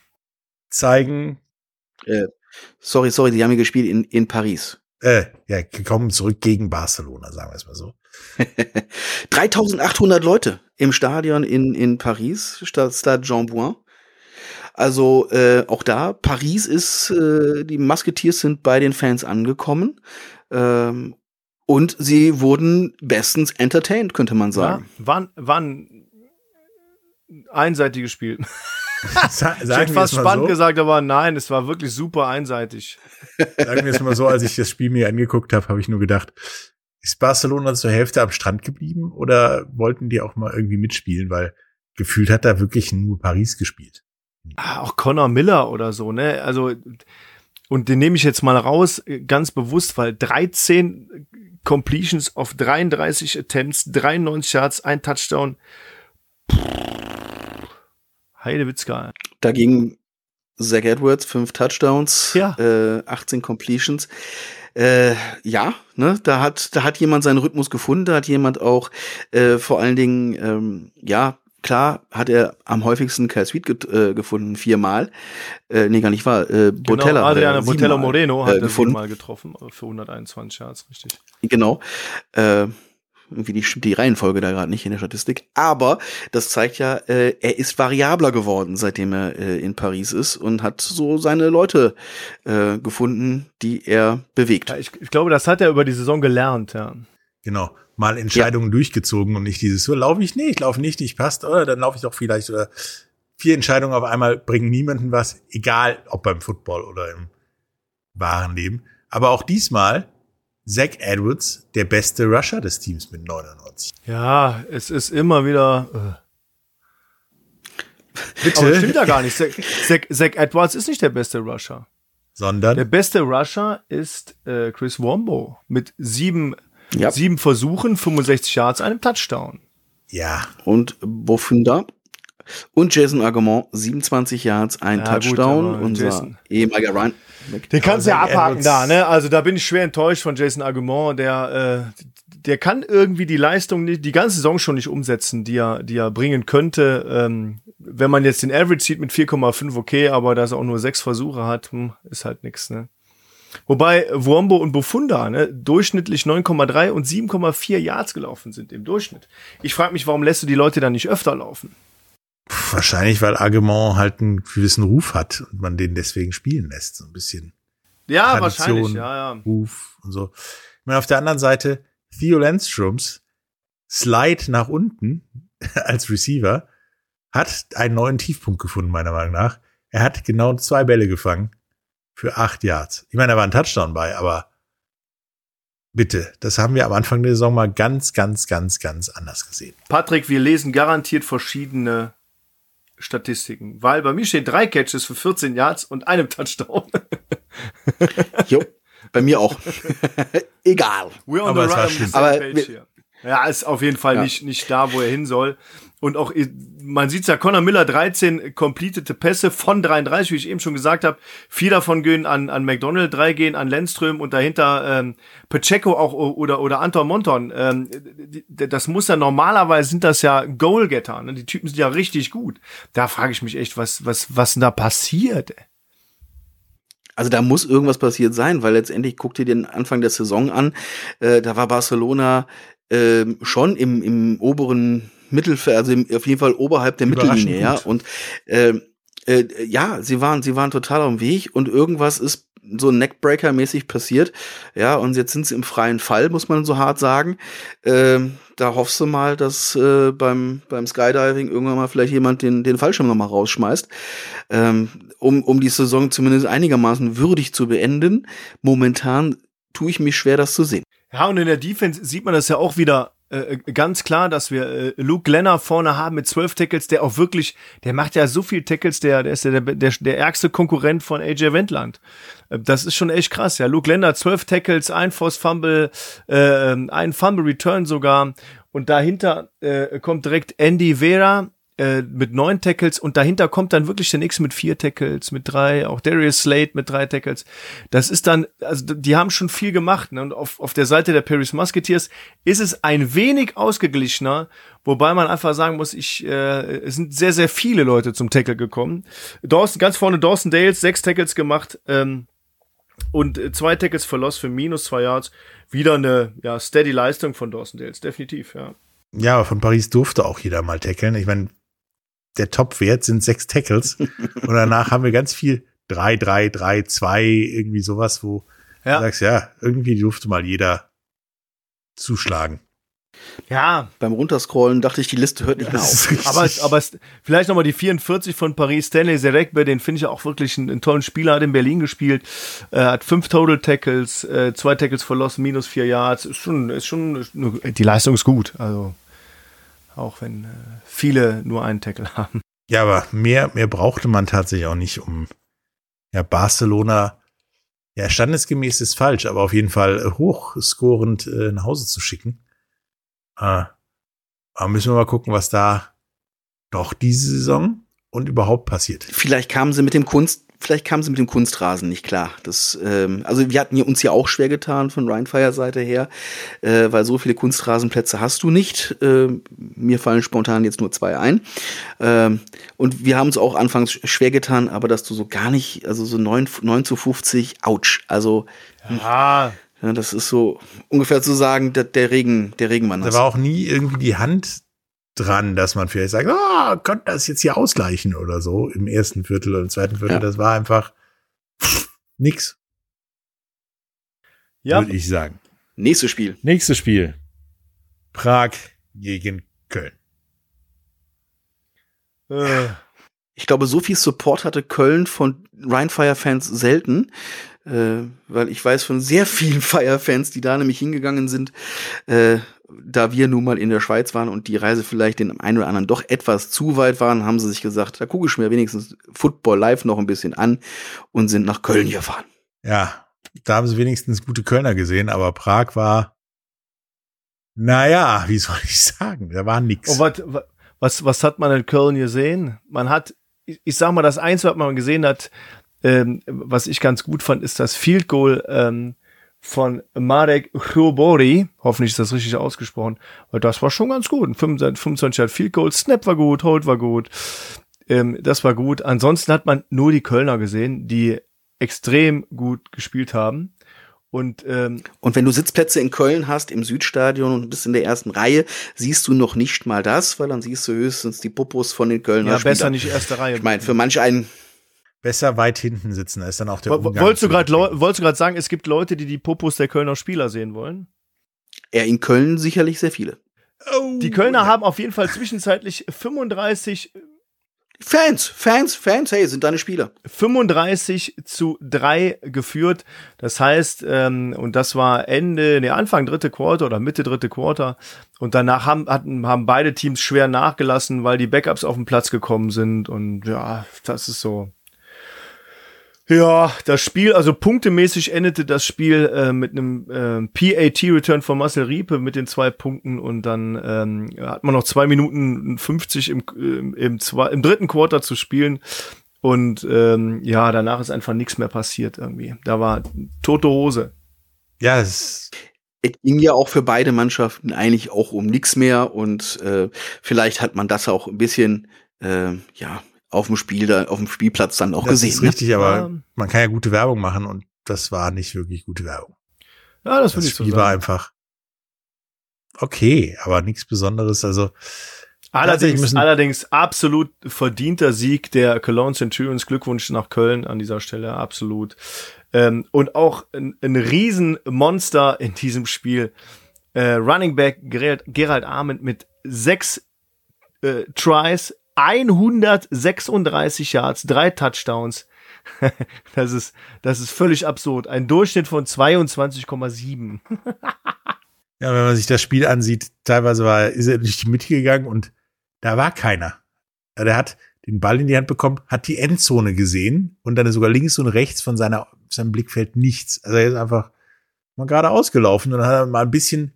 zeigen,
Äh, sorry, sorry, die haben ja gespielt in, in Paris.
äh, ja, kommen zurück gegen Barcelona, sagen wir es mal so.
3800 Leute im Stadion in, in Paris, Stadt, Stade Jean-Bouin. Also äh, auch da, Paris ist, äh, die Musketeers sind bei den Fans angekommen. Ähm, und sie wurden bestens entertained, könnte man
Ja,
sagen.
waren, waren einseitige Spiel.
Sa
Ich hätte fast spannend
so,
gesagt, aber nein, es war wirklich super einseitig.
sagen wir es mal so, als ich das Spiel mir angeguckt habe, habe ich nur gedacht, ist Barcelona zur Hälfte am Strand geblieben oder wollten die auch mal irgendwie mitspielen, weil gefühlt hat da wirklich nur Paris gespielt.
Ah, auch Connor Miller oder so, ne? Also, und den nehme ich jetzt mal raus, ganz bewusst, weil 13 Completions auf 33 Attempts, 93 Yards, ein Touchdown. Heidewitzka.
Dagegen Zach Edwards, fünf Touchdowns,
Ja.
äh, 18 Completions. Äh, ja, ne, da hat, da hat jemand seinen Rhythmus gefunden, da hat jemand auch äh, vor allen Dingen, ähm, ja, klar, hat er am häufigsten Kyle Sweet get, äh, gefunden, viermal. Äh, nee, gar nicht wahr. Äh, Botella.
genau, Botello
siebenmal,
Moreno
äh,
hat er
gefunden.
mal getroffen äh, für 121 Yards, richtig.
Genau. Äh, irgendwie die, stimmt die Reihenfolge da gerade nicht in der Statistik. Aber das zeigt ja, äh, er ist variabler geworden, seitdem er äh, in Paris ist und hat so seine Leute äh, gefunden, die er bewegt.
Ja, ich, ich glaube, das hat er über die Saison gelernt, ja.
Genau. Mal Entscheidungen durchgezogen und nicht dieses, so laufe ich nicht, laufe nicht, nicht passt, oder dann laufe ich doch vielleicht, oder vier Entscheidungen auf einmal bringen niemanden was, egal ob beim Football oder im wahren Leben. Aber auch diesmal Zach Edwards, der beste Rusher des Teams mit 99.
Ja, es ist immer wieder. Äh. Aber stimmt ja gar nicht. Zach, Zach, Zach Edwards ist nicht der beste Rusher. Der
Sondern,
beste Rusher ist äh, Chris Wombo mit sieben,
Ja.
sieben Versuchen, 65 Yards, einem Touchdown.
ja,
Und Bofunda und Jason Argument, 27 Yards, ein
Ja, gut,
Touchdown.
aber
unser
Jason-
ehemaliger Ryan.
Den kannst du ja abhaken
Edwards-
da, ne? Also da bin ich schwer enttäuscht von Jason Argument, der, äh, der kann irgendwie die Leistung nicht, die ganze Saison schon nicht umsetzen, die er, die er bringen könnte. Ähm, wenn man jetzt den Average sieht mit 4,5, okay, aber dass er auch nur sechs Versuche hat, hm, ist halt nix, ne? Wobei Wombo und Bufunda ne, durchschnittlich 9,3 und 7,4 Yards gelaufen sind im Durchschnitt. Ich frage mich, warum lässt du die Leute dann nicht öfter laufen?
Wahrscheinlich, weil Argument halt einen gewissen Ruf hat und man den deswegen spielen lässt, so ein bisschen.
Ja,
Tradition,
wahrscheinlich, ja, ja.
Ruf und so. Ich meine, auf der anderen Seite, Theo Landstroms Slide nach unten als Receiver hat einen neuen Tiefpunkt gefunden, meiner Meinung nach. Er hat genau zwei Bälle gefangen für acht Yards. Ich meine, da war ein Touchdown bei, aber bitte, das haben wir am Anfang der Saison mal ganz, ganz, ganz, ganz anders gesehen.
Patrick, wir lesen garantiert verschiedene Statistiken, weil bei mir stehen drei Catches für 14 Yards und einem Touchdown.
Jo, bei mir auch. Egal.
We're on
Aber
the right.
Aber
page
wir-.
Ja, ist auf jeden Fall
Ja.
nicht, nicht da, wo er hin soll. Und auch, man sieht's ja, Conor Miller 13 completete Pässe von 33, wie ich eben schon gesagt habe. Vier davon gehen an, an McDonald, drei gehen an Lindström und dahinter ähm, Pacheco auch oder, oder Anton Monton. Ähm, das muss ja normalerweise sind das ja Goalgetter. Ne? Die Typen sind ja richtig gut. Da frage ich mich echt, was, was, was denn da passiert? Ey?
Also da muss irgendwas passiert sein, weil letztendlich guck dir den Anfang der Saison an. Äh, da war Barcelona ähm, schon im, im oberen Mittelfeld, also auf jeden Fall oberhalb der Mittellinie, ja. Und ähm, äh, ja, sie waren, sie waren total auf dem Weg und irgendwas ist so Neckbreaker-mäßig passiert. Ja, und jetzt sind sie im freien Fall, muss man so hart sagen. Ähm, da hoffst du mal, dass äh, beim, beim Skydiving irgendwann mal vielleicht jemand den, den Fallschirm nochmal rausschmeißt. Ähm, um, um die Saison zumindest einigermaßen würdig zu beenden. Momentan tue ich mich schwer, das zu sehen.
Ja, und in der Defense sieht man das ja auch wieder äh, ganz klar, dass wir äh, Luke Lenner vorne haben mit zwölf Tackles, der auch wirklich, der macht ja so viel Tackles, der, der ist ja der, der, der ärgste Konkurrent von AJ Wendland. Äh, das ist schon echt krass, ja. Luke Lenner, zwölf Tackles, ein Force Fumble, äh, ein Fumble Return sogar. Und dahinter äh, kommt direkt Andy Vera, äh, mit neun Tackles und dahinter kommt dann wirklich der nächste mit vier Tackles, mit drei, auch Darius Slade mit drei Tackles. Das ist dann, also die haben schon viel gemacht. Ne? Und auf, auf der Seite der Paris Musketeers ist es ein wenig ausgeglichener, wobei man einfach sagen muss, ich, äh, es sind sehr, sehr viele Leute zum Tackle gekommen. Dawson, ganz vorne Dawson Dales, sechs Tackles gemacht, ähm, und äh, zwei Tackles für Loss für minus zwei Yards. Wieder eine ja, steady Leistung von Dawson Dales, definitiv, ja.
Ja, von Paris durfte auch jeder mal tackeln. Ich meine, der Top-Wert sind sechs Tackles. und danach haben wir ganz viel drei, drei, drei, zwei, irgendwie sowas, wo
Ja.
du sagst, ja, irgendwie durfte mal jeder zuschlagen.
Ja,
Beim Runterscrollen dachte ich, die Liste hört nicht mehr auf.
Aber, aber vielleicht nochmal die 44 von Paris. Stanley Zerekbe, den finde ich auch wirklich einen, einen tollen Spieler, hat in Berlin gespielt, äh, hat fünf Total Tackles, äh, zwei Tackles verlost, minus vier Yards. Ist schon, ist schon, ist nur, die Leistung ist gut. Also, auch wenn äh, viele nur einen Tackle haben.
Ja, aber mehr, mehr brauchte man tatsächlich auch nicht, um ja, Barcelona, ja, standesgemäß ist falsch, aber auf jeden Fall hochscorend äh, nach Hause zu schicken. Äh, aber müssen wir mal gucken, was da noch diese Saison und überhaupt passiert.
Vielleicht kamen sie mit dem Kunst, vielleicht kamen sie mit dem Kunstrasen nicht klar. Das, ähm, also wir hatten hier uns ja auch schwer getan von Rheinfire Seite her, äh, weil so viele Kunstrasenplätze hast du nicht. Ähm, mir fallen spontan jetzt nur zwei ein. Ähm, und wir haben uns auch anfangs schwer getan, aber dass du so gar nicht, also so 9, 9 zu 50, ouch. Also
Ah,
ja, das ist so ungefähr zu sagen, der, der Regen, der Regenmann.
Da war auch nie irgendwie die Hand dran, dass man vielleicht sagt, ah, könnte das jetzt hier ausgleichen oder so im ersten Viertel oder im zweiten Viertel.
Ja.
Das war einfach nix,
ja.
würde ich sagen.
Nächstes Spiel.
Nächstes Spiel. Prag gegen Köln.
Äh,
Ich glaube, so viel Support hatte Köln von Rheinfire-Fans selten, äh, weil ich weiß von sehr vielen Fire-Fans, die da nämlich hingegangen sind, äh, da wir nun mal in der Schweiz waren und die Reise vielleicht den einen oder anderen doch etwas zu weit waren, haben sie sich gesagt, da gucke ich mir wenigstens Football live noch ein bisschen an und sind nach Köln gefahren.
Ja, da haben sie wenigstens gute Kölner gesehen, aber Prag war, naja, wie soll ich sagen, da war nix.
und wat, wa- was, was hat man in Köln gesehen? Man hat, ich, ich sag mal, das Einzige, was man gesehen hat, ähm, was ich ganz gut fand, ist das Field Goal ähm, von Marek Chrobori. Hoffentlich ist das richtig ausgesprochen. Weil das war schon ganz gut. Ein 25 25 hat Field Goal, Snap war gut, Hold war gut. Ähm, das war gut. Ansonsten hat man nur die Kölner gesehen, die extrem gut gespielt haben. Und ähm,
Und wenn du Sitzplätze in Köln hast, im Südstadion und bist in der ersten Reihe, siehst du noch nicht mal das, weil dann siehst du höchstens die Popos von den Kölner
ja, besser
Spielern.
nicht erste Reihe.
Ich meine, für manch einen
Besser weit hinten sitzen, da ist dann auch der Umgang
Wolltest du
zu
gerade
hinkriegen.
wolltest du gerade sagen, es gibt Leute, die die Popos der Kölner Spieler sehen wollen?
Ja, in Köln sicherlich sehr viele.
Oh,
Die Kölner haben auf jeden Fall zwischenzeitlich 35
Fans, Fans, Fans, hey, sind deine Spieler.
35 zu 3 geführt. Das heißt, ähm, und das war Ende, nee, Anfang dritte Quarter oder Mitte dritte Quarter. Und danach haben, hatten, haben beide Teams schwer nachgelassen, weil die Backups auf den Platz gekommen sind. Und ja, das ist so. Ja, das Spiel, also punktemäßig endete das Spiel äh, mit einem äh, PAT-Return von Marcel Riepe mit den zwei Punkten und dann ähm, hat man noch zwei Minuten 50 im, im, im, zwei, im dritten Quarter zu spielen und ähm, ja, danach ist einfach nichts mehr passiert irgendwie. Da war tote Hose.
Ja, es
Es ging ja auch für beide Mannschaften eigentlich auch um nichts mehr und äh, vielleicht hat man das auch ein bisschen, äh, ja, auf dem Spiel da, auf dem Spielplatz dann auch
das
gesehen.
ist richtig, aber
Ja.
man kann ja gute Werbung machen und das war nicht wirklich gute Werbung.
Ja, das
Das
würde ich so
Spiel war
sagen.
einfach okay, aber nichts Besonderes. Also
Allerdings,
müssen-
allerdings absolut verdienter Sieg der Cologne Centurions. Glückwunsch nach Köln an dieser Stelle, absolut. Ähm, und auch ein, ein Riesenmonster in diesem Spiel. Äh, Running Back Gerald, Gerald Arment mit sechs äh, Tries, 136 Yards, drei Touchdowns. das ist, das ist völlig absurd. Ein Durchschnitt von 22,7.
Ja, wenn man sich das Spiel ansieht, teilweise war, ist er durch die Mitte gegangen und da war keiner. Der hat den Ball in die Hand bekommen, hat die Endzone gesehen und dann ist sogar links und rechts von seiner, seinem Blickfeld nichts. Also er ist einfach mal gerade ausgelaufen und dann hat er mal ein bisschen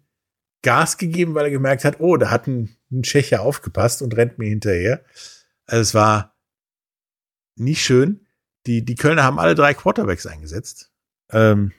Gas gegeben, weil er gemerkt hat, oh, da hat ein, ein Tschecher aufgepasst und rennt mir hinterher. Also es war nicht schön. Die, die Kölner haben alle drei Quarterbacks eingesetzt. Ähm,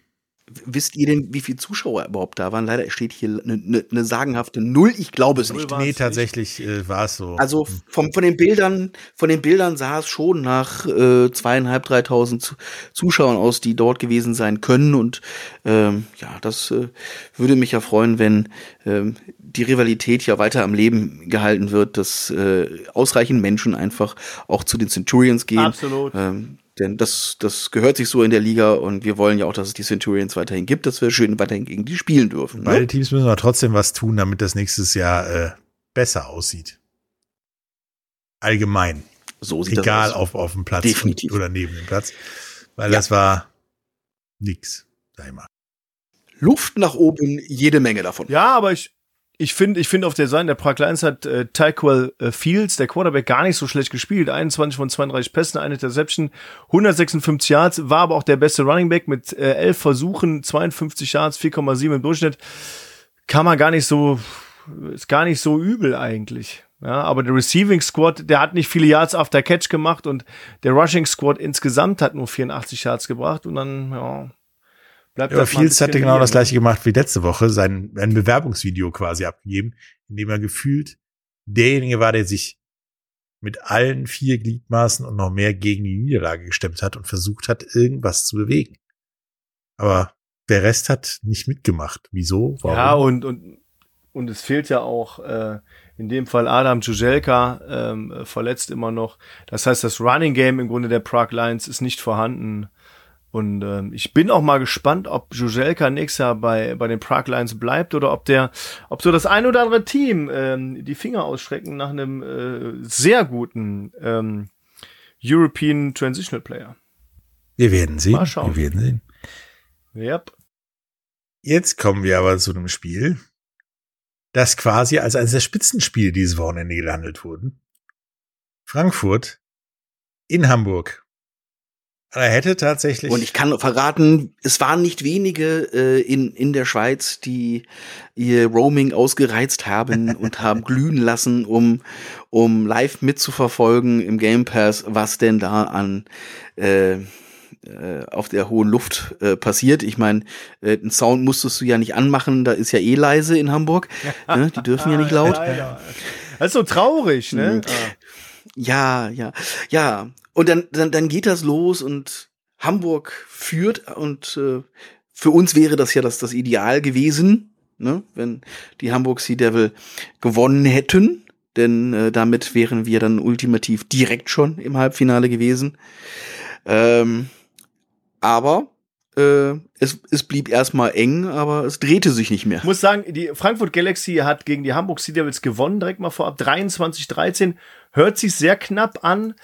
Wisst ihr denn, wie viele Zuschauer überhaupt da waren? Leider steht hier eine ne, ne sagenhafte Null. Ich glaube es
Null
nicht.
nee, tatsächlich äh, war es so.
Also vom, von den Bildern, von den Bildern sah es schon nach äh, zweieinhalb, dreitausend Zu- Zuschauern aus, die dort gewesen sein können. Und ähm, ja, das äh, würde mich ja freuen, wenn ähm, die Rivalität ja weiter am Leben gehalten wird, dass äh, ausreichend Menschen einfach auch zu den Centurions gehen.
Absolut.
Ähm, denn das, das gehört sich so in der Liga und wir wollen ja auch, dass es die Centurions weiterhin gibt, dass wir schön weiterhin gegen die spielen dürfen.
Beide
Ne?
Teams müssen aber trotzdem was tun, damit das nächstes Jahr äh, besser aussieht. Allgemein.
So sieht
Egal
das aus.
auf, auf dem Platz
Definitiv.
oder neben dem Platz. Weil
Ja.
das war nix, sag ich mal.
Luft nach oben, jede Menge davon.
Ja, aber ich, ich finde, ich finde auf der Seite der Prague Lions hat äh, Tyquel äh, Fields, der Quarterback, gar nicht so schlecht gespielt. 21 von 32 Pässen, eine Interception, 156 Yards, war aber auch der beste Running Back mit äh, 11 Versuchen, 52 Yards, 4,7 im Durchschnitt. Kann man gar nicht so, ist gar nicht so übel eigentlich. Ja, aber der Receiving Squad, der hat nicht viele Yards after Catch gemacht und der Rushing Squad insgesamt hat nur 84 Yards gebracht und dann, ja, bleibt
Ja, Fields hatte genau das gleiche gemacht wie letzte Woche, sein ein Bewerbungsvideo quasi abgegeben, in dem er gefühlt derjenige war, der sich mit allen vier Gliedmaßen und noch mehr gegen die Niederlage gestemmt hat und versucht hat, irgendwas zu bewegen. Aber der Rest hat nicht mitgemacht. Wieso? Warum?
Ja, und, und, und es fehlt ja auch äh, in dem Fall Adam Jujelka ähm, äh, verletzt immer noch. Das heißt, das Running Game im Grunde der Prague Lions ist nicht vorhanden. Und ähm, ich bin auch mal gespannt, ob Jujelka nächstes Jahr bei, bei den Prague Lions bleibt oder ob der, ob so das ein oder andere Team ähm, die Finger ausstrecken nach einem äh, sehr guten ähm, European Transitional Player.
Wir werden sehen.
Mal schauen.
Wir werden sehen.
Yep.
Jetzt kommen wir aber zu einem Spiel, das quasi als eines der Spitzenspiele dieses Wochenende gehandelt wurden. Frankfurt in Hamburg. Er hätte tatsächlich.
Und ich kann verraten, es waren nicht wenige äh, in, in der Schweiz, die ihr Roaming ausgereizt haben und haben glühen lassen, um, um live mitzuverfolgen im Game Pass, was denn da an äh, äh, auf der hohen Luft äh, passiert. Ich meine, äh, einen Sound musstest du ja nicht anmachen, da ist ja eh leise in Hamburg. ne? Die dürfen ja nicht laut.
Das ist so traurig, ne?
Ja, ja, ja. Und dann, dann, dann geht das los und Hamburg führt und äh, für uns wäre das ja das, das Ideal gewesen, ne? wenn die Hamburg Sea Devil gewonnen hätten, denn äh, damit wären wir dann ultimativ direkt schon im Halbfinale gewesen. Ähm, aber Äh, es, es blieb erstmal eng, aber es drehte sich nicht mehr.
Ich muss sagen, die Frankfurt Galaxy hat gegen die Hamburg Sea Devils gewonnen, direkt mal vorab 23-13. Hört sich sehr knapp an.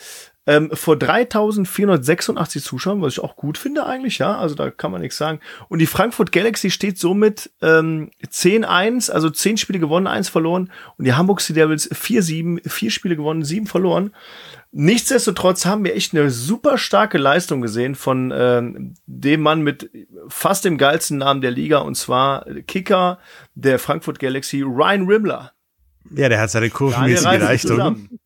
Ähm, vor 3486 Zuschauern, was ich auch gut finde eigentlich, ja, also da kann man nichts sagen. Und die Frankfurt Galaxy steht somit ähm, 10-1, also 10 Spiele gewonnen, 1 verloren. Und die Hamburg Sea Devils 4-7, 4 Spiele gewonnen, 7 verloren. Nichtsdestotrotz haben wir echt eine super starke Leistung gesehen von ähm, dem Mann mit fast dem geilsten Namen der Liga, und zwar Kicker der Frankfurt Galaxy, Ryan Rimmler.
Ja, der hat seine kurvenmäßige Leistung.
Zusammen.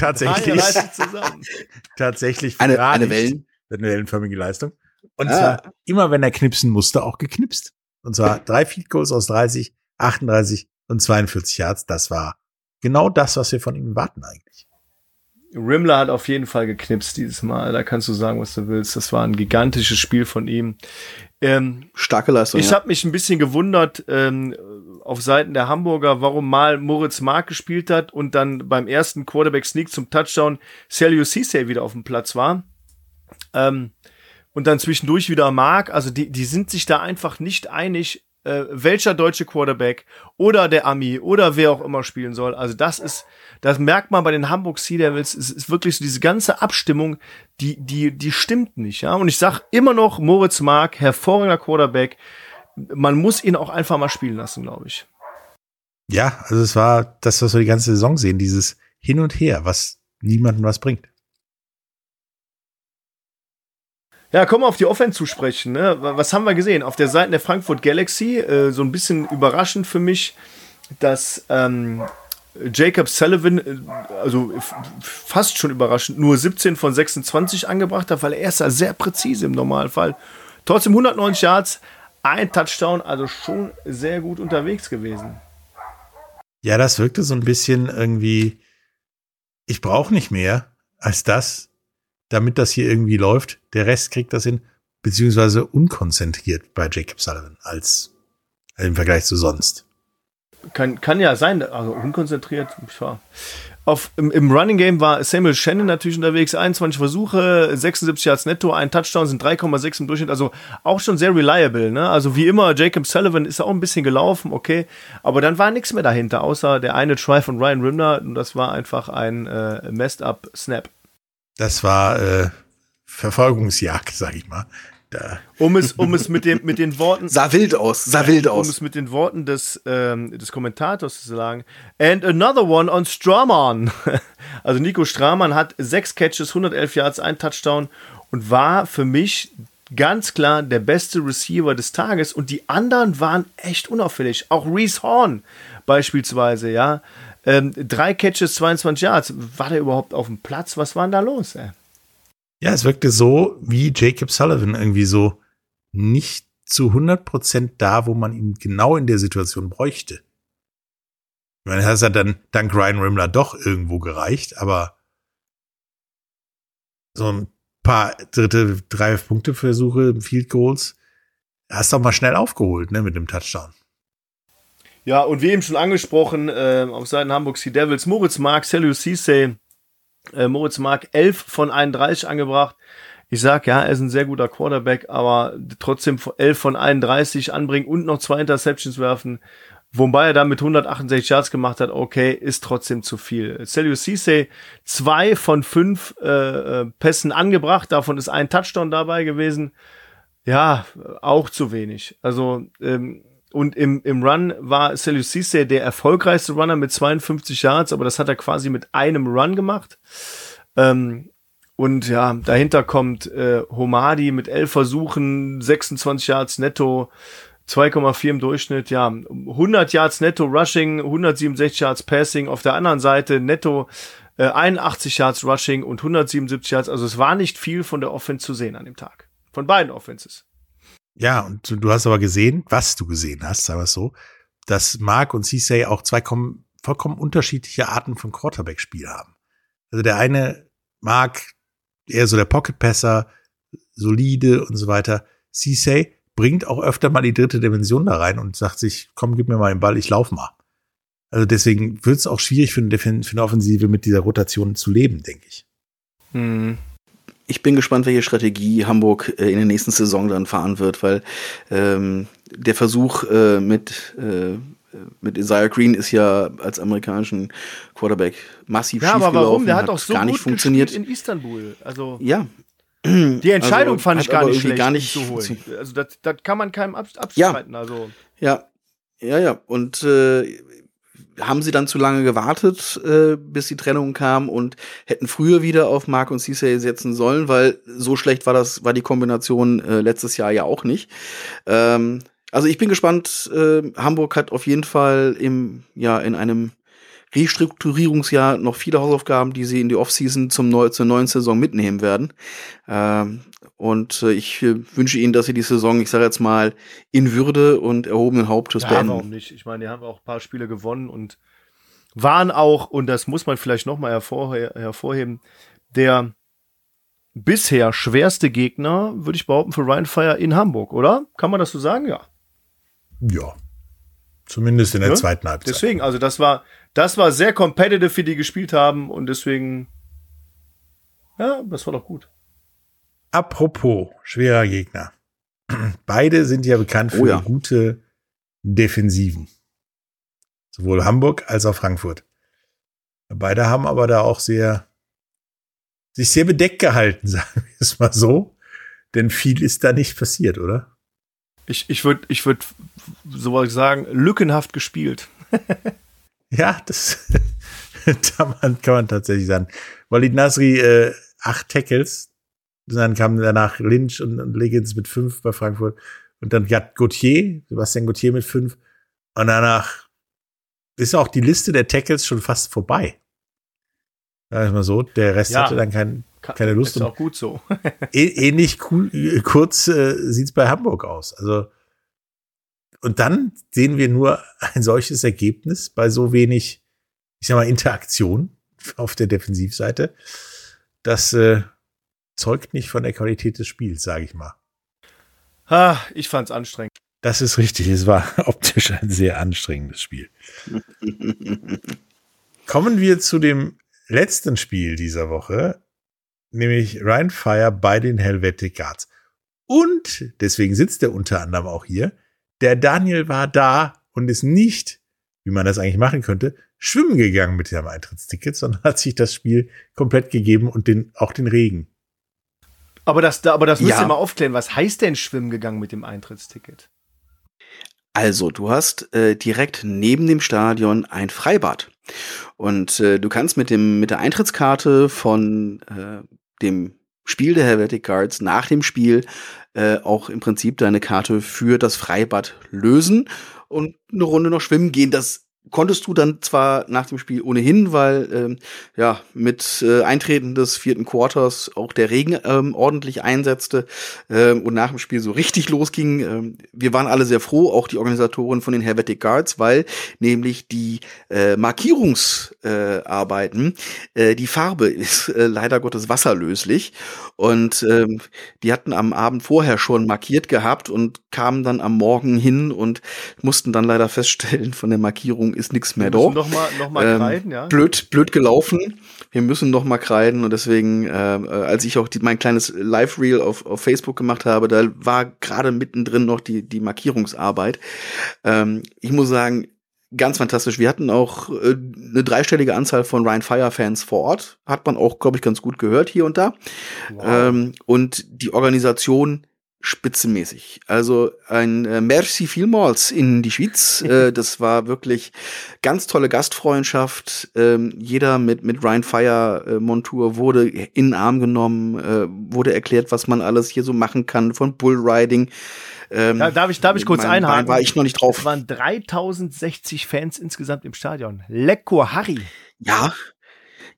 Tatsächlich. Tatsächlich.
Eine, eine. Wellen.
Eine wellenförmige Leistung. Und
Ah.
zwar immer, wenn er knipsen musste, auch geknipst. Und zwar drei Field Goals aus 30, 38 und 42 Yards. Das war genau das, was wir von ihm warten eigentlich.
Rimmler hat auf jeden Fall geknipst dieses Mal. Da kannst du sagen, was du willst. Das war ein gigantisches Spiel von ihm. Ähm,
Starke Leistung.
ich
ja.
habe mich ein bisschen gewundert ähm, auf Seiten der Hamburger, warum mal Moritz Mark gespielt hat und dann beim ersten Quarterback Sneak zum Touchdown Celio Cisse wieder auf dem Platz war. Ähm, und dann zwischendurch wieder Mark. Also die, die sind sich da einfach nicht einig, äh, welcher deutsche Quarterback oder der Ami oder wer auch immer spielen soll. Also das ist, das merkt man bei den Hamburg Sea Devils. Es ist wirklich so diese ganze Abstimmung, die, die, die stimmt nicht. Ja, und ich sag immer noch Moritz Mark, hervorragender Quarterback. Man muss ihn auch einfach mal spielen lassen, glaube ich.
Ja, also es war das, was wir die ganze Saison sehen, dieses Hin und Her, was niemandem was bringt.
Ja, kommen wir auf die Offense zu sprechen. Ne? Was haben wir gesehen? Auf der Seite der Frankfurt Galaxy, äh, so ein bisschen überraschend für mich, dass ähm, Jacob Sullivan, äh, also fast schon überraschend, nur 17 von 26 angebracht hat, weil er ist ja sehr präzise im Normalfall. Trotzdem 190 Yards, ein Touchdown, also schon sehr gut unterwegs gewesen.
Ja, das wirkte so ein bisschen irgendwie, ich brauche nicht mehr als das, damit das hier irgendwie läuft. Der Rest kriegt das hin, beziehungsweise unkonzentriert bei Jacob Sullivan als im Vergleich zu sonst.
Kann, kann ja sein, also unkonzentriert. Auf, im, Im Running Game war Samuel Shannon natürlich unterwegs, 21 Versuche, 76 Yards netto, ein Touchdown sind 3,6 im Durchschnitt, also auch schon sehr reliable. Ne? Also wie immer, Jacob Sullivan ist auch ein bisschen gelaufen, okay, aber dann war nichts mehr dahinter, außer der eine Try von Ryan Rimner und das war einfach ein äh, messed up Snap.
Das war äh, Verfolgungsjagd, sag ich mal. Da,
Um es, um es mit, dem, mit den Worten
Sah wild aus, sah wild
um
aus.
es mit den Worten des, ähm, des Kommentators zu sagen. And another one on Straman. Also Nico Straman hat sechs Catches, 111 Yards, ein Touchdown und war für mich ganz klar der beste Receiver des Tages und die anderen waren echt unauffällig. Auch Reese Horn beispielsweise, ja. Ähm, drei Catches, 22 Yards. War der überhaupt auf dem Platz? Was war denn da los, ey?
Ja, es wirkte so wie Jacob Sullivan irgendwie so nicht zu 100 Prozent da, wo man ihn genau in der Situation bräuchte. Ich meine, das hat dann dank Ryan Rimmler doch irgendwo gereicht, aber so ein paar dritte, drei Punkte-Versuche, Field Goals, hast doch mal schnell aufgeholt, ne, mit dem Touchdown.
Ja, und wie eben schon angesprochen, äh, auf Seiten Hamburg Sea Devils, Moritz Mark, Celio Cisse, äh, Moritz Mark 11 von 31 angebracht. Ich sag, ja, er ist ein sehr guter Quarterback, aber trotzdem 11 von 31 anbringen und noch zwei Interceptions werfen, wobei er dann mit 168 Yards gemacht hat, okay, ist trotzdem zu viel. Celio Cisse, zwei von fünf äh, äh, Pässen angebracht, davon ist ein Touchdown dabei gewesen. Ja, auch zu wenig. Also, ähm, und im, im Run war Celio Cisse der erfolgreichste Runner mit 52 Yards, aber das hat er quasi mit einem Run gemacht. Ähm, und ja, dahinter kommt äh, Homadi mit 11 Versuchen, 26 Yards netto, 2,4 im Durchschnitt, ja, 100 Yards netto Rushing, 167 Yards Passing, auf der anderen Seite netto äh, 81 Yards Rushing und 177 Yards, also es war nicht viel von der Offense zu sehen an dem Tag. Von beiden Offenses.
Ja, und du, hast aber gesehen, was du gesehen hast, sagen wir es so, dass Mark und Cissay auch zwei kom- vollkommen unterschiedliche Arten von Quarterback-Spiel haben. Also der eine Mark eher so der Pocket-Passer, solide und so weiter. Cissay bringt auch öfter mal die dritte Dimension da rein und sagt sich, komm, gib mir mal den Ball, ich lauf mal. Also deswegen wird es auch schwierig für eine, Defen- für eine Offensive mit dieser Rotation zu leben, denke ich.
Hm.
Ich bin gespannt, welche Strategie Hamburg äh, in der nächsten Saison dann fahren wird, weil ähm, der Versuch äh, mit äh, mit Isaiah Green ist ja als amerikanischen Quarterback massiv
Ja,
schief
aber warum? Der hat doch so
gar nicht funktioniert.
in Istanbul. Also
Ja,
die Entscheidung
Also,
fand ich
hat
gar nicht schlecht,
gar nicht
zu holen. Also das, das kann man keinem abs- abstreiten. Also
ja, ja, ja. Und äh, haben sie dann zu lange gewartet, äh, bis die Trennung kam und hätten früher wieder auf Mark und Cisse setzen sollen, weil so schlecht war das, war die Kombination äh, letztes Jahr ja auch nicht. Ähm, also ich bin gespannt. Äh, Hamburg hat auf jeden Fall im, ja, in einem Restrukturierungsjahr noch viele Hausaufgaben, die sie in die Offseason zum neu, zur neuen Saison mitnehmen werden. Ähm, und äh, ich äh, wünsche ihnen, dass sie die Saison, ich sage jetzt mal, in Würde und erhobenen Hauptes
ja,
beenden.
warum nicht? Ich meine, die haben auch ein paar Spiele gewonnen und waren auch, und das muss man vielleicht nochmal hervorhe hervorheben, der bisher schwerste Gegner, würde ich behaupten, für Ryan Fire in Hamburg, oder? Kann man das so sagen? Ja.
Ja. Zumindest in der
Ja,
zweiten Halbzeit.
Deswegen, also das war, das war sehr competitive, wie die gespielt haben und deswegen, ja, das war doch gut.
Apropos schwerer Gegner. Beide sind ja bekannt für
Oh ja.
gute Defensiven. Sowohl Hamburg als auch Frankfurt. Beide haben aber da auch sehr, sich sehr bedeckt gehalten, sagen wir es mal so. Denn viel ist da nicht passiert, oder?
Ich, ich würde, ich würde, so was sagen, lückenhaft gespielt.
Ja, das kann man, kann man tatsächlich sagen. Walid Nasri, äh, acht Tackles. Dann kam danach Lynch und, und Liggins mit fünf bei Frankfurt. Und dann Gerd Gauthier, Sebastian Gauthier mit fünf. Und danach ist auch die Liste der Tackles schon fast vorbei. Sag ich mal so. Der Rest
Ja.
hatte dann kein, keine Lust.
Ist auch gut so.
ä- ähnlich cool, äh, kurz äh, sieht's bei Hamburg aus. Also und dann sehen wir nur ein solches Ergebnis bei so wenig, ich sag mal, Interaktion auf der Defensivseite. Das äh, zeugt nicht von der Qualität des Spiels, sage ich mal.
ah, ich fand's anstrengend.
Das ist richtig. Es war optisch ein sehr anstrengendes Spiel. Kommen wir zu dem letzten Spiel dieser Woche, nämlich Ryan Fire bei den Helvetic Guards. Und deswegen sitzt er unter anderem auch hier. Der Daniel war da und ist nicht, wie man das eigentlich machen könnte, schwimmen gegangen mit dem Eintrittsticket, sondern hat sich das Spiel komplett gegeben und den, auch den Regen.
Aber das, da- aber das müsst
Ja.
ihr mal aufklären. Was heißt denn schwimmen gegangen mit dem Eintrittsticket?
Also, du hast äh, direkt neben dem Stadion ein Freibad. Und äh, du kannst mit dem mit der Eintrittskarte von äh, dem Spiel der Helvetic Guards nach dem Spiel äh, auch im Prinzip deine Karte für das Freibad lösen und eine Runde noch schwimmen gehen. Das konntest du dann zwar nach dem Spiel ohnehin, weil ähm, ja mit äh, Eintreten des vierten Quarters auch der Regen ähm, ordentlich einsetzte ähm, und nach dem Spiel so richtig losging. Ähm, wir waren alle sehr froh, auch die Organisatoren von den Helvetic Guards, weil nämlich die äh, Markierungsarbeiten, äh, äh, die Farbe ist äh, leider Gottes wasserlöslich und ähm, die hatten am Abend vorher schon markiert gehabt und kamen dann am Morgen hin und mussten dann leider feststellen, von der Markierung ist nichts mehr da.
noch mal, noch mal
Ähm,
kreiden, ja?
blöd, blöd gelaufen. Wir müssen noch mal kreiden und deswegen, äh, äh, als ich auch die, mein kleines Live-Reel auf, auf Facebook gemacht habe, da war gerade mittendrin noch die, die Markierungsarbeit. Ähm, ich muss sagen, ganz fantastisch. Wir hatten auch äh, eine dreistellige Anzahl von Ryan Fire-Fans vor Ort. Hat man auch, glaube ich, ganz gut gehört hier und da. Ähm, und die Organisation spitzenmäßig. Also ein äh, Merci vielmals in die Schweiz. äh, das war wirklich ganz tolle Gastfreundschaft. Ähm, jeder mit, mit Ryan Fire äh, Montur wurde in den Arm genommen, äh, wurde erklärt, was man alles hier so machen kann, von Bullriding. Ähm,
Da, darf ich, darf ich kurz
mein
einhaken?
War ich noch nicht drauf.
Es waren 3060 Fans insgesamt im Stadion. Lecko Harry.
Ja,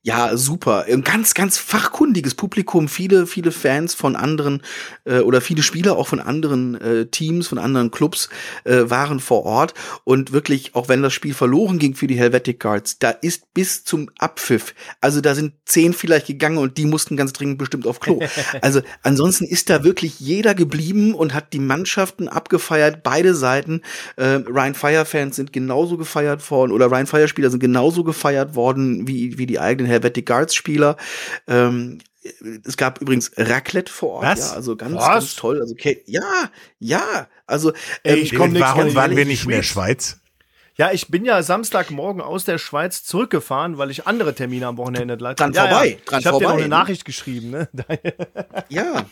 ja, super. Ein ganz, ganz fachkundiges Publikum. Viele, viele Fans von anderen äh, oder viele Spieler auch von anderen äh, Teams, von anderen Clubs äh, waren vor Ort. Und wirklich, auch wenn das Spiel verloren ging für die Helvetic Guards, da ist bis zum Abpfiff, also da sind zehn vielleicht gegangen und die mussten ganz dringend bestimmt auf Klo. Also ansonsten ist da wirklich jeder geblieben und hat die Mannschaften abgefeiert, beide Seiten. Äh, Ryan Fire-Fans sind genauso gefeiert worden oder Ryan Fire-Spieler sind genauso gefeiert worden wie, wie die eigenen Helvetic Guards-Spieler. Ähm, es gab übrigens Raclette vor Ort,
Was?
ja, also ganz,
Was?
ganz toll. Also okay, ja, ja, also ähm,
ich komm nix,
Warum waren wir nicht in der
Schweiz. Ja, ich bin ja Samstagmorgen aus der Schweiz zurückgefahren, weil ich andere Termine am Wochenende leider.
Dran
ja,
vorbei,
Ja.
dran
ich habe dir noch
vorbei.
eine Nachricht geschrieben, ne?
ja.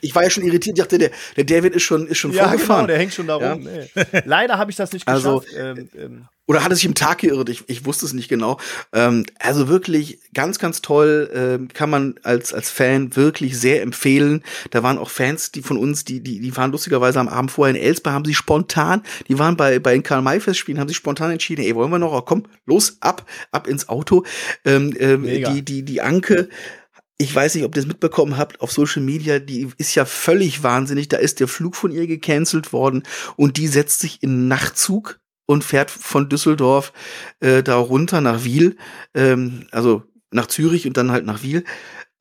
Ich war ja schon irritiert, dachte, der, der David ist schon, ist schon
Ja,
vorgefahren.
genau, der hängt schon da
Ja.
rum. Nee. Leider habe ich das nicht
Also,
geschafft. ähm, ähm,
Oder hat es sich im Tag geirrt? Ich, ich wusste es nicht genau. Ähm, also wirklich ganz, ganz toll. Ähm, kann man als, als Fan wirklich sehr empfehlen. Da waren auch Fans, die von uns, die, die, die waren lustigerweise am Abend vorher in Elsbach, haben sie spontan, die waren bei, bei den Karl-May-Festspielen, haben sich spontan entschieden, ey, wollen wir noch, komm, los, ab, ab ins Auto. Ähm, ähm, die, die, die Anke, ich weiß nicht, ob ihr das mitbekommen habt, auf Social Media, die ist ja völlig wahnsinnig. Da ist der Flug von ihr gecancelt worden und die setzt sich in Nachtzug und fährt von Düsseldorf äh, da runter nach Wiel, ähm, also nach Zürich und dann halt nach Wiel.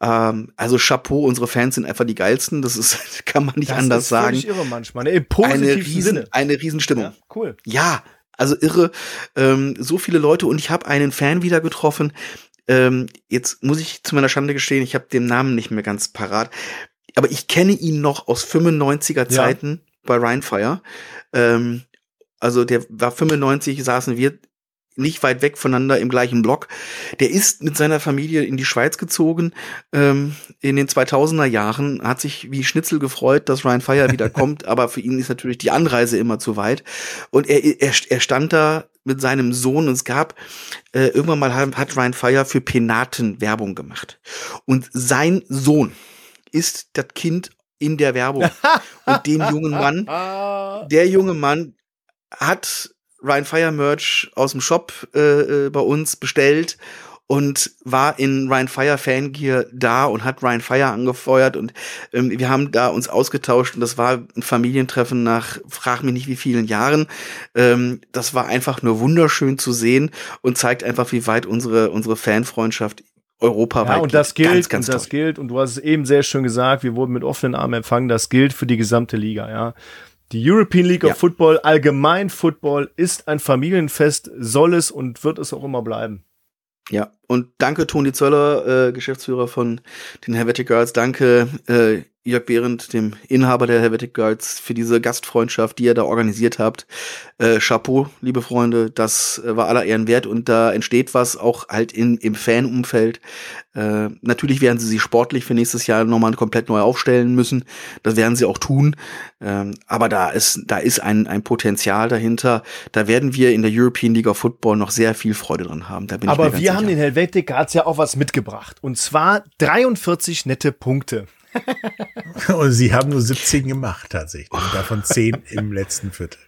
Ähm, also Chapeau, unsere Fans sind einfach die geilsten. Das ist, kann man nicht
das
anders
ist
sagen.
irre manchmal. Ne? Im
Eine
positivsten
riesen,
Sinne.
eine Riesenstimmung.
Ja, cool.
Ja, also irre. Ähm, so viele Leute und ich habe einen Fan wieder getroffen. Ähm, jetzt muss ich zu meiner Schande gestehen, ich habe den Namen nicht mehr ganz parat. Aber ich kenne ihn noch aus 95er Zeiten bei Rheinfire. Ähm, also der war 95, saßen wir nicht weit weg voneinander im gleichen Block. Der ist mit seiner Familie in die Schweiz gezogen ähm, in den 2000er Jahren, hat sich wie Schnitzel gefreut, dass Ryan Fire wieder kommt, aber für ihn ist natürlich die Anreise immer zu weit. Und er, er, er stand da mit seinem Sohn und es gab äh, irgendwann mal hat hat Ryan Fire für Penaten Werbung gemacht. Und sein Sohn ist das Kind in der Werbung. und den jungen Mann, der junge Mann hat Ryan Fire Merch aus dem Shop äh, äh, bei uns bestellt und war in Ryan Fire Fangear da und hat Ryan Fire angefeuert und ähm, wir haben da uns ausgetauscht und das war ein Familientreffen nach frag mich nicht wie vielen Jahren. Ähm, das war einfach nur wunderschön zu sehen und zeigt einfach, wie weit unsere unsere Fanfreundschaft europaweit
Ja, und das gilt,
ganz, ganz
und das
toll.
gilt, und du hast es eben sehr schön gesagt, wir wurden mit offenen Armen empfangen, das gilt für die gesamte Liga, ja. Die European League
Ja.
of Football, allgemein Football, ist ein Familienfest, soll es und wird es auch immer bleiben.
Ja, und danke Toni Zöller, äh, Geschäftsführer von den Helvetic Girls. Danke äh, Jörg Behrendt, dem Inhaber der Helvetic Girls, für diese Gastfreundschaft, die ihr da organisiert habt. Äh, Chapeau, liebe Freunde, das äh, war aller Ehren wert und da entsteht was auch halt in, im Fanumfeld. Äh, natürlich werden sie sich sportlich für nächstes Jahr nochmal komplett neu aufstellen müssen. Das werden sie auch tun. Ähm, aber da ist, da ist ein, ein Potenzial dahinter. Da werden wir in der European League of Football noch sehr viel Freude dran haben. Da bin ich mir
Aber
ganz
wir haben
sicher.
den Helvetic Guards ja auch was mitgebracht. Und zwar 43 nette Punkte.
Und sie haben nur 17 gemacht tatsächlich. Und davon 10 im letzten Viertel.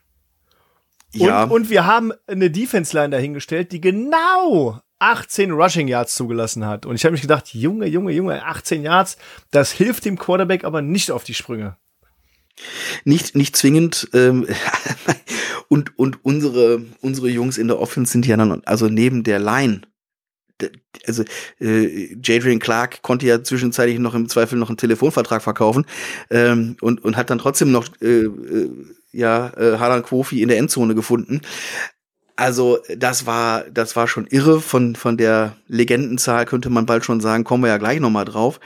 Ja,
Und, und wir haben eine Defense-Line dahingestellt, die genau 18 Rushing Yards zugelassen hat. Und ich habe mich gedacht, Junge, Junge, Junge, 18 Yards, das hilft dem Quarterback aber nicht auf die Sprünge.
nicht, nicht zwingend. Ähm, und, und unsere, unsere Jungs in der Offense sind ja dann, also neben der Line, also äh, Jadrian Clark konnte ja zwischenzeitlich noch im Zweifel noch einen Telefonvertrag verkaufen ähm, und, und hat dann trotzdem noch äh, äh, ja äh, Harlan Kofi in der Endzone gefunden. Also das war das war schon irre von von der Legendenzahl könnte man bald schon sagen, kommen wir ja gleich noch mal drauf.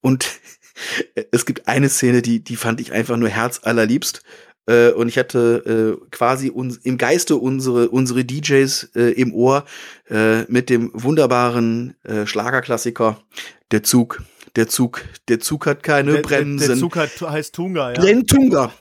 Und es gibt eine Szene, die die fand ich einfach nur herzallerliebst. Äh, und ich hatte äh, quasi uns im Geiste unsere unsere DJs äh, im Ohr äh, mit dem wunderbaren äh, Schlagerklassiker Der Zug, der Zug, der Zug hat keine
Der, der,
Bremsen.
der Zug hat, heißt Tunga, ja.
Glenn Tunga.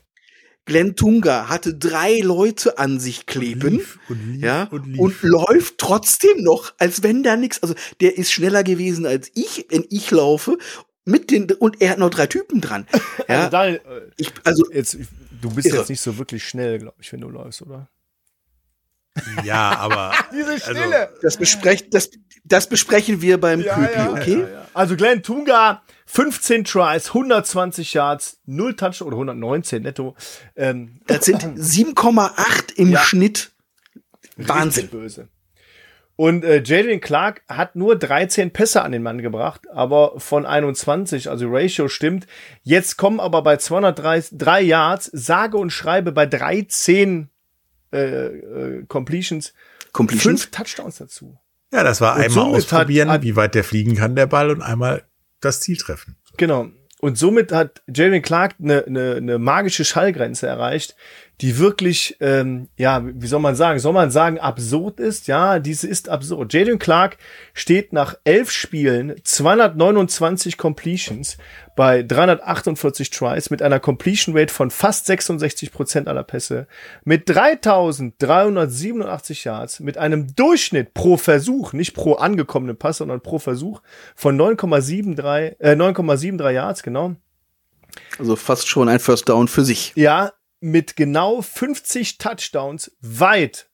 Glenn Tunga hatte drei Leute an sich kleben.
lief und lief
ja,
und lief.
und läuft trotzdem noch, als wenn da nichts. Also der ist schneller gewesen als ich, wenn ich laufe. Mit den und er hat noch drei Typen dran. Ja,
Also, Daniel, äh,
ich, also
jetzt, du bist
Irre.
jetzt nicht so wirklich schnell, glaube ich, wenn du läufst, oder?
Ja, aber.
Diese
also,
das besprechen, das, das besprechen wir beim Köpi, okay?
Also Glenn Tunga, 15 Tries, 120 Yards, 0 Touch oder 119 netto. Ähm,
Das sind 7,8 im
Ja.
Schnitt. Wahnsinn.
Richtig böse. Und äh, Jadrian Clark hat nur 13 Pässe an den Mann gebracht, aber von 21, also Ratio stimmt. Jetzt kommen aber bei 203 Yards, sage und schreibe bei 13 äh, äh, Completions,
Completions.
fünf Touchdowns dazu.
Ja, das war
Und
einmal
hat-
ausprobieren,
hat-
wie weit der fliegen kann, der Ball, und einmal das Ziel treffen.
Genau. Und somit hat Jalen Clark eine, eine, eine magische Schallgrenze erreicht, die wirklich, ähm, ja, wie soll man sagen, soll man sagen, absurd ist? Ja, diese ist absurd. Jalen Clark steht nach elf Spielen, 229 Completions bei 348 Tries mit einer Completion Rate von fast 66 Prozent aller Pässe, mit 3387 Yards, mit einem Durchschnitt pro Versuch, nicht pro angekommenen Pass, sondern pro Versuch von 9,73, äh, 9,73 Yards, genau.
Also fast schon ein First Down für sich.
Ja, mit genau 50 Touchdowns weit,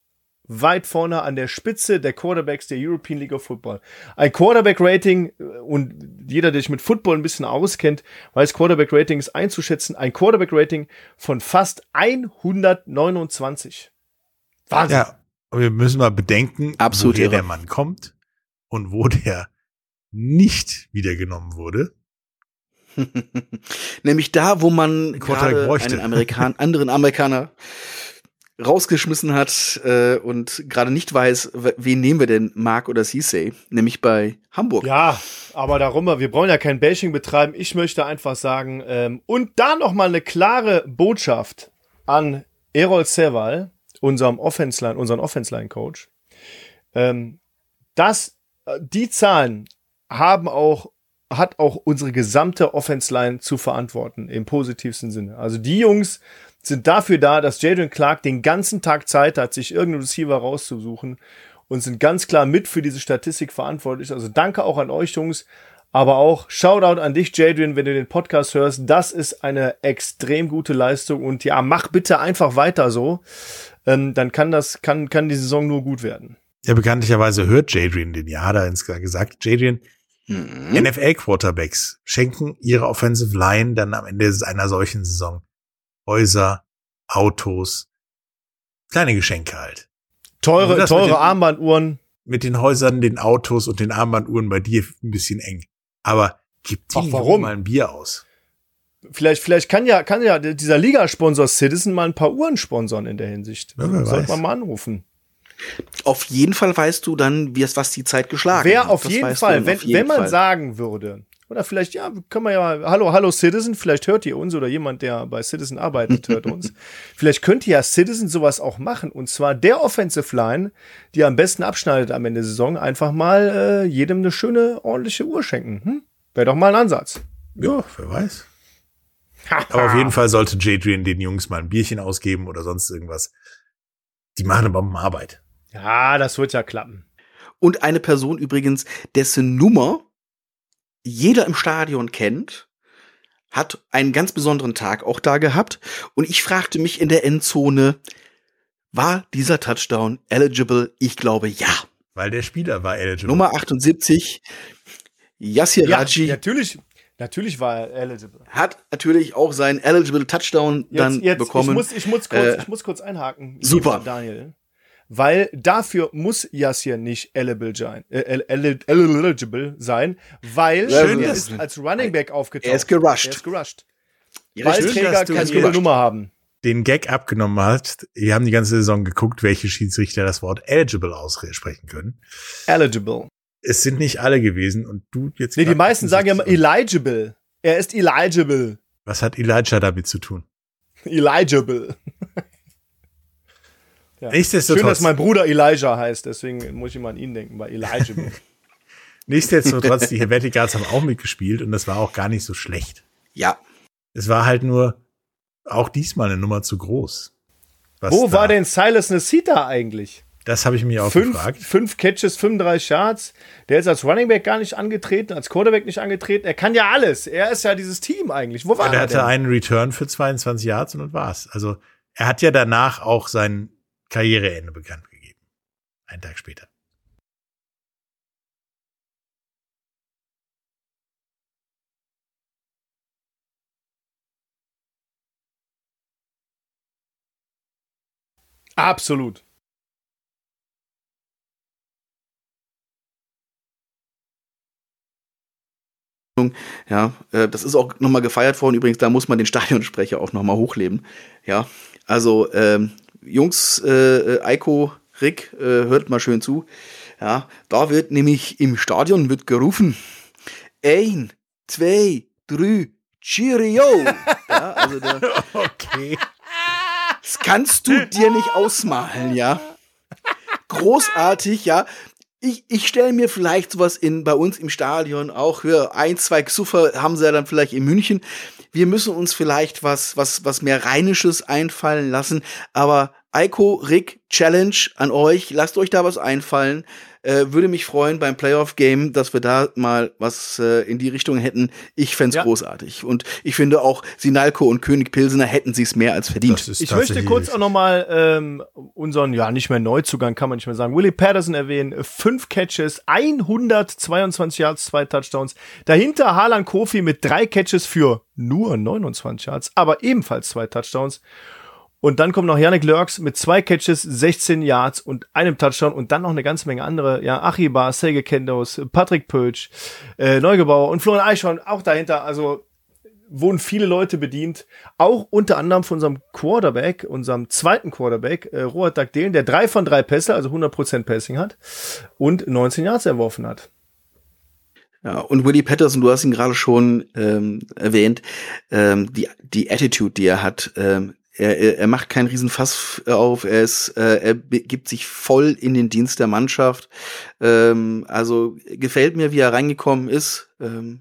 weit vorne an der Spitze der Quarterbacks der European League of Football. Ein Quarterback-Rating, äh, und jeder, der sich mit Football ein bisschen auskennt, weiß Quarterback-Ratings einzuschätzen, ein Quarterback-Rating von fast 129. Wahnsinn.
Ja, wir müssen mal bedenken,
Absolut
woher
irre.
der Mann kommt und wo der nicht wiedergenommen wurde.
Nämlich da, wo man gerade einen Amerikan anderen Amerikaner rausgeschmissen hat äh, und gerade nicht weiß, wen nehmen wir denn, Mark oder Cisse, nämlich bei Hamburg.
Ja, aber darum, wir brauchen ja kein Bashing betreiben. Ich möchte einfach sagen, ähm, und da noch mal eine klare Botschaft an Erol Seval, unserem Offense-Line, unseren Offense-Line-Coach. Ähm, das, äh, die Zahlen haben auch, hat auch unsere gesamte Offense-Line zu verantworten, im positivsten Sinne. Also die Jungs sind dafür da, dass Jadon Clark den ganzen Tag Zeit hat, sich irgendeinen Receiver rauszusuchen und sind ganz klar mit für diese Statistik verantwortlich. Also danke auch an euch Jungs, aber auch Shoutout an dich, Jadrian, wenn du den Podcast hörst. Das ist eine extrem gute Leistung und ja, mach bitte einfach weiter so. Ähm, dann kann das, kann, kann die Saison nur gut werden.
Ja, bekanntlicherweise hört Jadrian den ja, da ins gesagt. Jadrian,
Mhm.
NFL-Quarterbacks schenken ihre Offensive Line dann am Ende einer solchen Saison Häuser, Autos, kleine Geschenke halt.
Teure,
Also das mit
teure
den-
Armbanduhren.
Mit den Häusern, den Autos und den Armbanduhren bei dir ein bisschen eng. Aber gib dir
warum?
mal ein Bier aus.
Vielleicht, vielleicht kann ja, kann ja dieser Ligasponsor Citizen mal ein paar Uhren sponsern in der Hinsicht.
Ja,
Sollte man mal anrufen.
Auf jeden Fall weißt du dann, wie es, was die Zeit geschlagen
Wer
hat.
auf
Das
jeden Fall, wenn,
auf jeden
wenn man
Fall.
sagen würde, oder vielleicht, ja, können wir ja, hallo, hallo Citizen, vielleicht hört ihr uns oder jemand, der bei Citizen arbeitet, hört uns. Vielleicht könnte ja Citizen sowas auch machen. Und zwar der Offensive Line, die am besten abschneidet am Ende der Saison, einfach mal äh, jedem eine schöne, ordentliche Uhr schenken. Hm? Wäre doch mal ein Ansatz.
Ja, wer weiß. Aber auf jeden Fall sollte Jadrian den Jungs mal ein Bierchen ausgeben oder sonst irgendwas. Die machen eine Bombenarbeit.
Ja, das wird ja klappen.
Und eine Person übrigens, dessen Nummer jeder im Stadion kennt, hat einen ganz besonderen Tag auch da gehabt. Und ich fragte mich in der Endzone, war dieser Touchdown eligible? Ich glaube ja.
Weil der Spieler war eligible.
Nummer 78, Yassir
Ja,
Raji,
natürlich, natürlich war er eligible.
hat natürlich auch seinen eligible Touchdown dann bekommen.
Ich muss, ich muss kurz,
Äh,
ich muss kurz einhaken.
super.
Daniel. Weil dafür muss Yassir nicht eligible sein, äh, el- el- eligible sein, weil
Schön,
er ist als Running Back aufgetaucht.
Er ist gerusht.
Er ist gerusht.
Ja,
kann
es
jede
gerusht.
Nummer haben.
den Gag abgenommen hast. Wir haben die ganze Saison geguckt, welche Schiedsrichter das Wort eligible aussprechen können.
Eligible.
Es sind nicht alle gewesen und du jetzt.
Nee, die meisten sagen ja immer eligible. Er ist eligible.
Was hat Elijah damit zu tun?
Eligible. Ja. Schön,
Nichtsdestotrotz,
dass mein Bruder Elijah heißt, deswegen muss ich immer an ihn denken, bei eligible.
nichtsdestotrotz, die Helvetic Guards haben auch mitgespielt und das war auch gar nicht so schlecht.
Ja,
Es war halt nur auch diesmal eine Nummer zu groß. Was
Wo
da-
war denn Silas Nesita eigentlich?
Das habe ich mir auch
Fünf,
gefragt.
fünf Catches, 35 Yards. Der ist als Running Back gar nicht angetreten, als Quarterback nicht angetreten. Er kann ja alles. Er ist ja dieses Team eigentlich. Wo war
Ja, der
er
hatte
denn?
einen Return für 22 Yards und das war's. Also er hat ja danach auch sein Karriereende bekannt gegeben. Einen Tag später.
Absolut.
Ja, äh, das ist auch nochmal gefeiert worden. Übrigens, da muss man den Stadionsprecher auch nochmal hochleben. Ja, also ähm, Jungs, äh, äh, Eiko, Rick, äh, hört mal schön zu. Ja, da wird nämlich im Stadion wird gerufen, ein zwei, drei, Cheerio. ja, also da,
Okay.
das kannst du dir nicht ausmalen, ja. Großartig, ja. Ich, ich stelle mir vielleicht sowas in, bei uns im Stadion auch für ein, zwei Xuffer haben sie ja dann vielleicht in München. Wir müssen uns vielleicht was, was, was mehr Rheinisches einfallen lassen. Aber Eiko, Rick, Challenge an euch. Lasst euch da was einfallen. Äh, würde mich freuen beim Playoff-Game, dass wir da mal was äh, in die Richtung hätten. Ich fänd's
Ja.
großartig. Und ich finde auch, Sinalco und König Pilsener hätten sich's mehr als verdient.
Ich möchte kurz auch nochmal ähm, unseren, ja, nicht mehr Neuzugang, kann man nicht mehr sagen, Willie Patterson erwähnen. Fünf Catches, 122 Yards, zwei Touchdowns. Dahinter Harlan Kofi mit drei Catches für nur 29 Yards, aber ebenfalls zwei Touchdowns. Und dann kommt noch Yannick Lurks mit zwei Catches, 16 Yards und einem Touchdown und dann noch eine ganze Menge andere. Ja, Achibar, Serge Kendos, Patrick Pötsch, äh, Neugebauer und Florian Eichhorn auch dahinter. Also wurden viele Leute bedient. Auch unter anderem von unserem Quarterback, unserem zweiten Quarterback, äh, Robert Dagdelen, der drei von drei Pässe, also 100% Passing hat und 19 Yards erworfen hat.
Ja, und Willie Patterson, du hast ihn gerade schon ähm, erwähnt, ähm, die, die Attitude, die er hat, ähm, er, er macht keinen Riesenfass auf, er ist, äh, er gibt sich voll in den Dienst der Mannschaft. Ähm, also gefällt mir, wie er reingekommen ist. Ähm,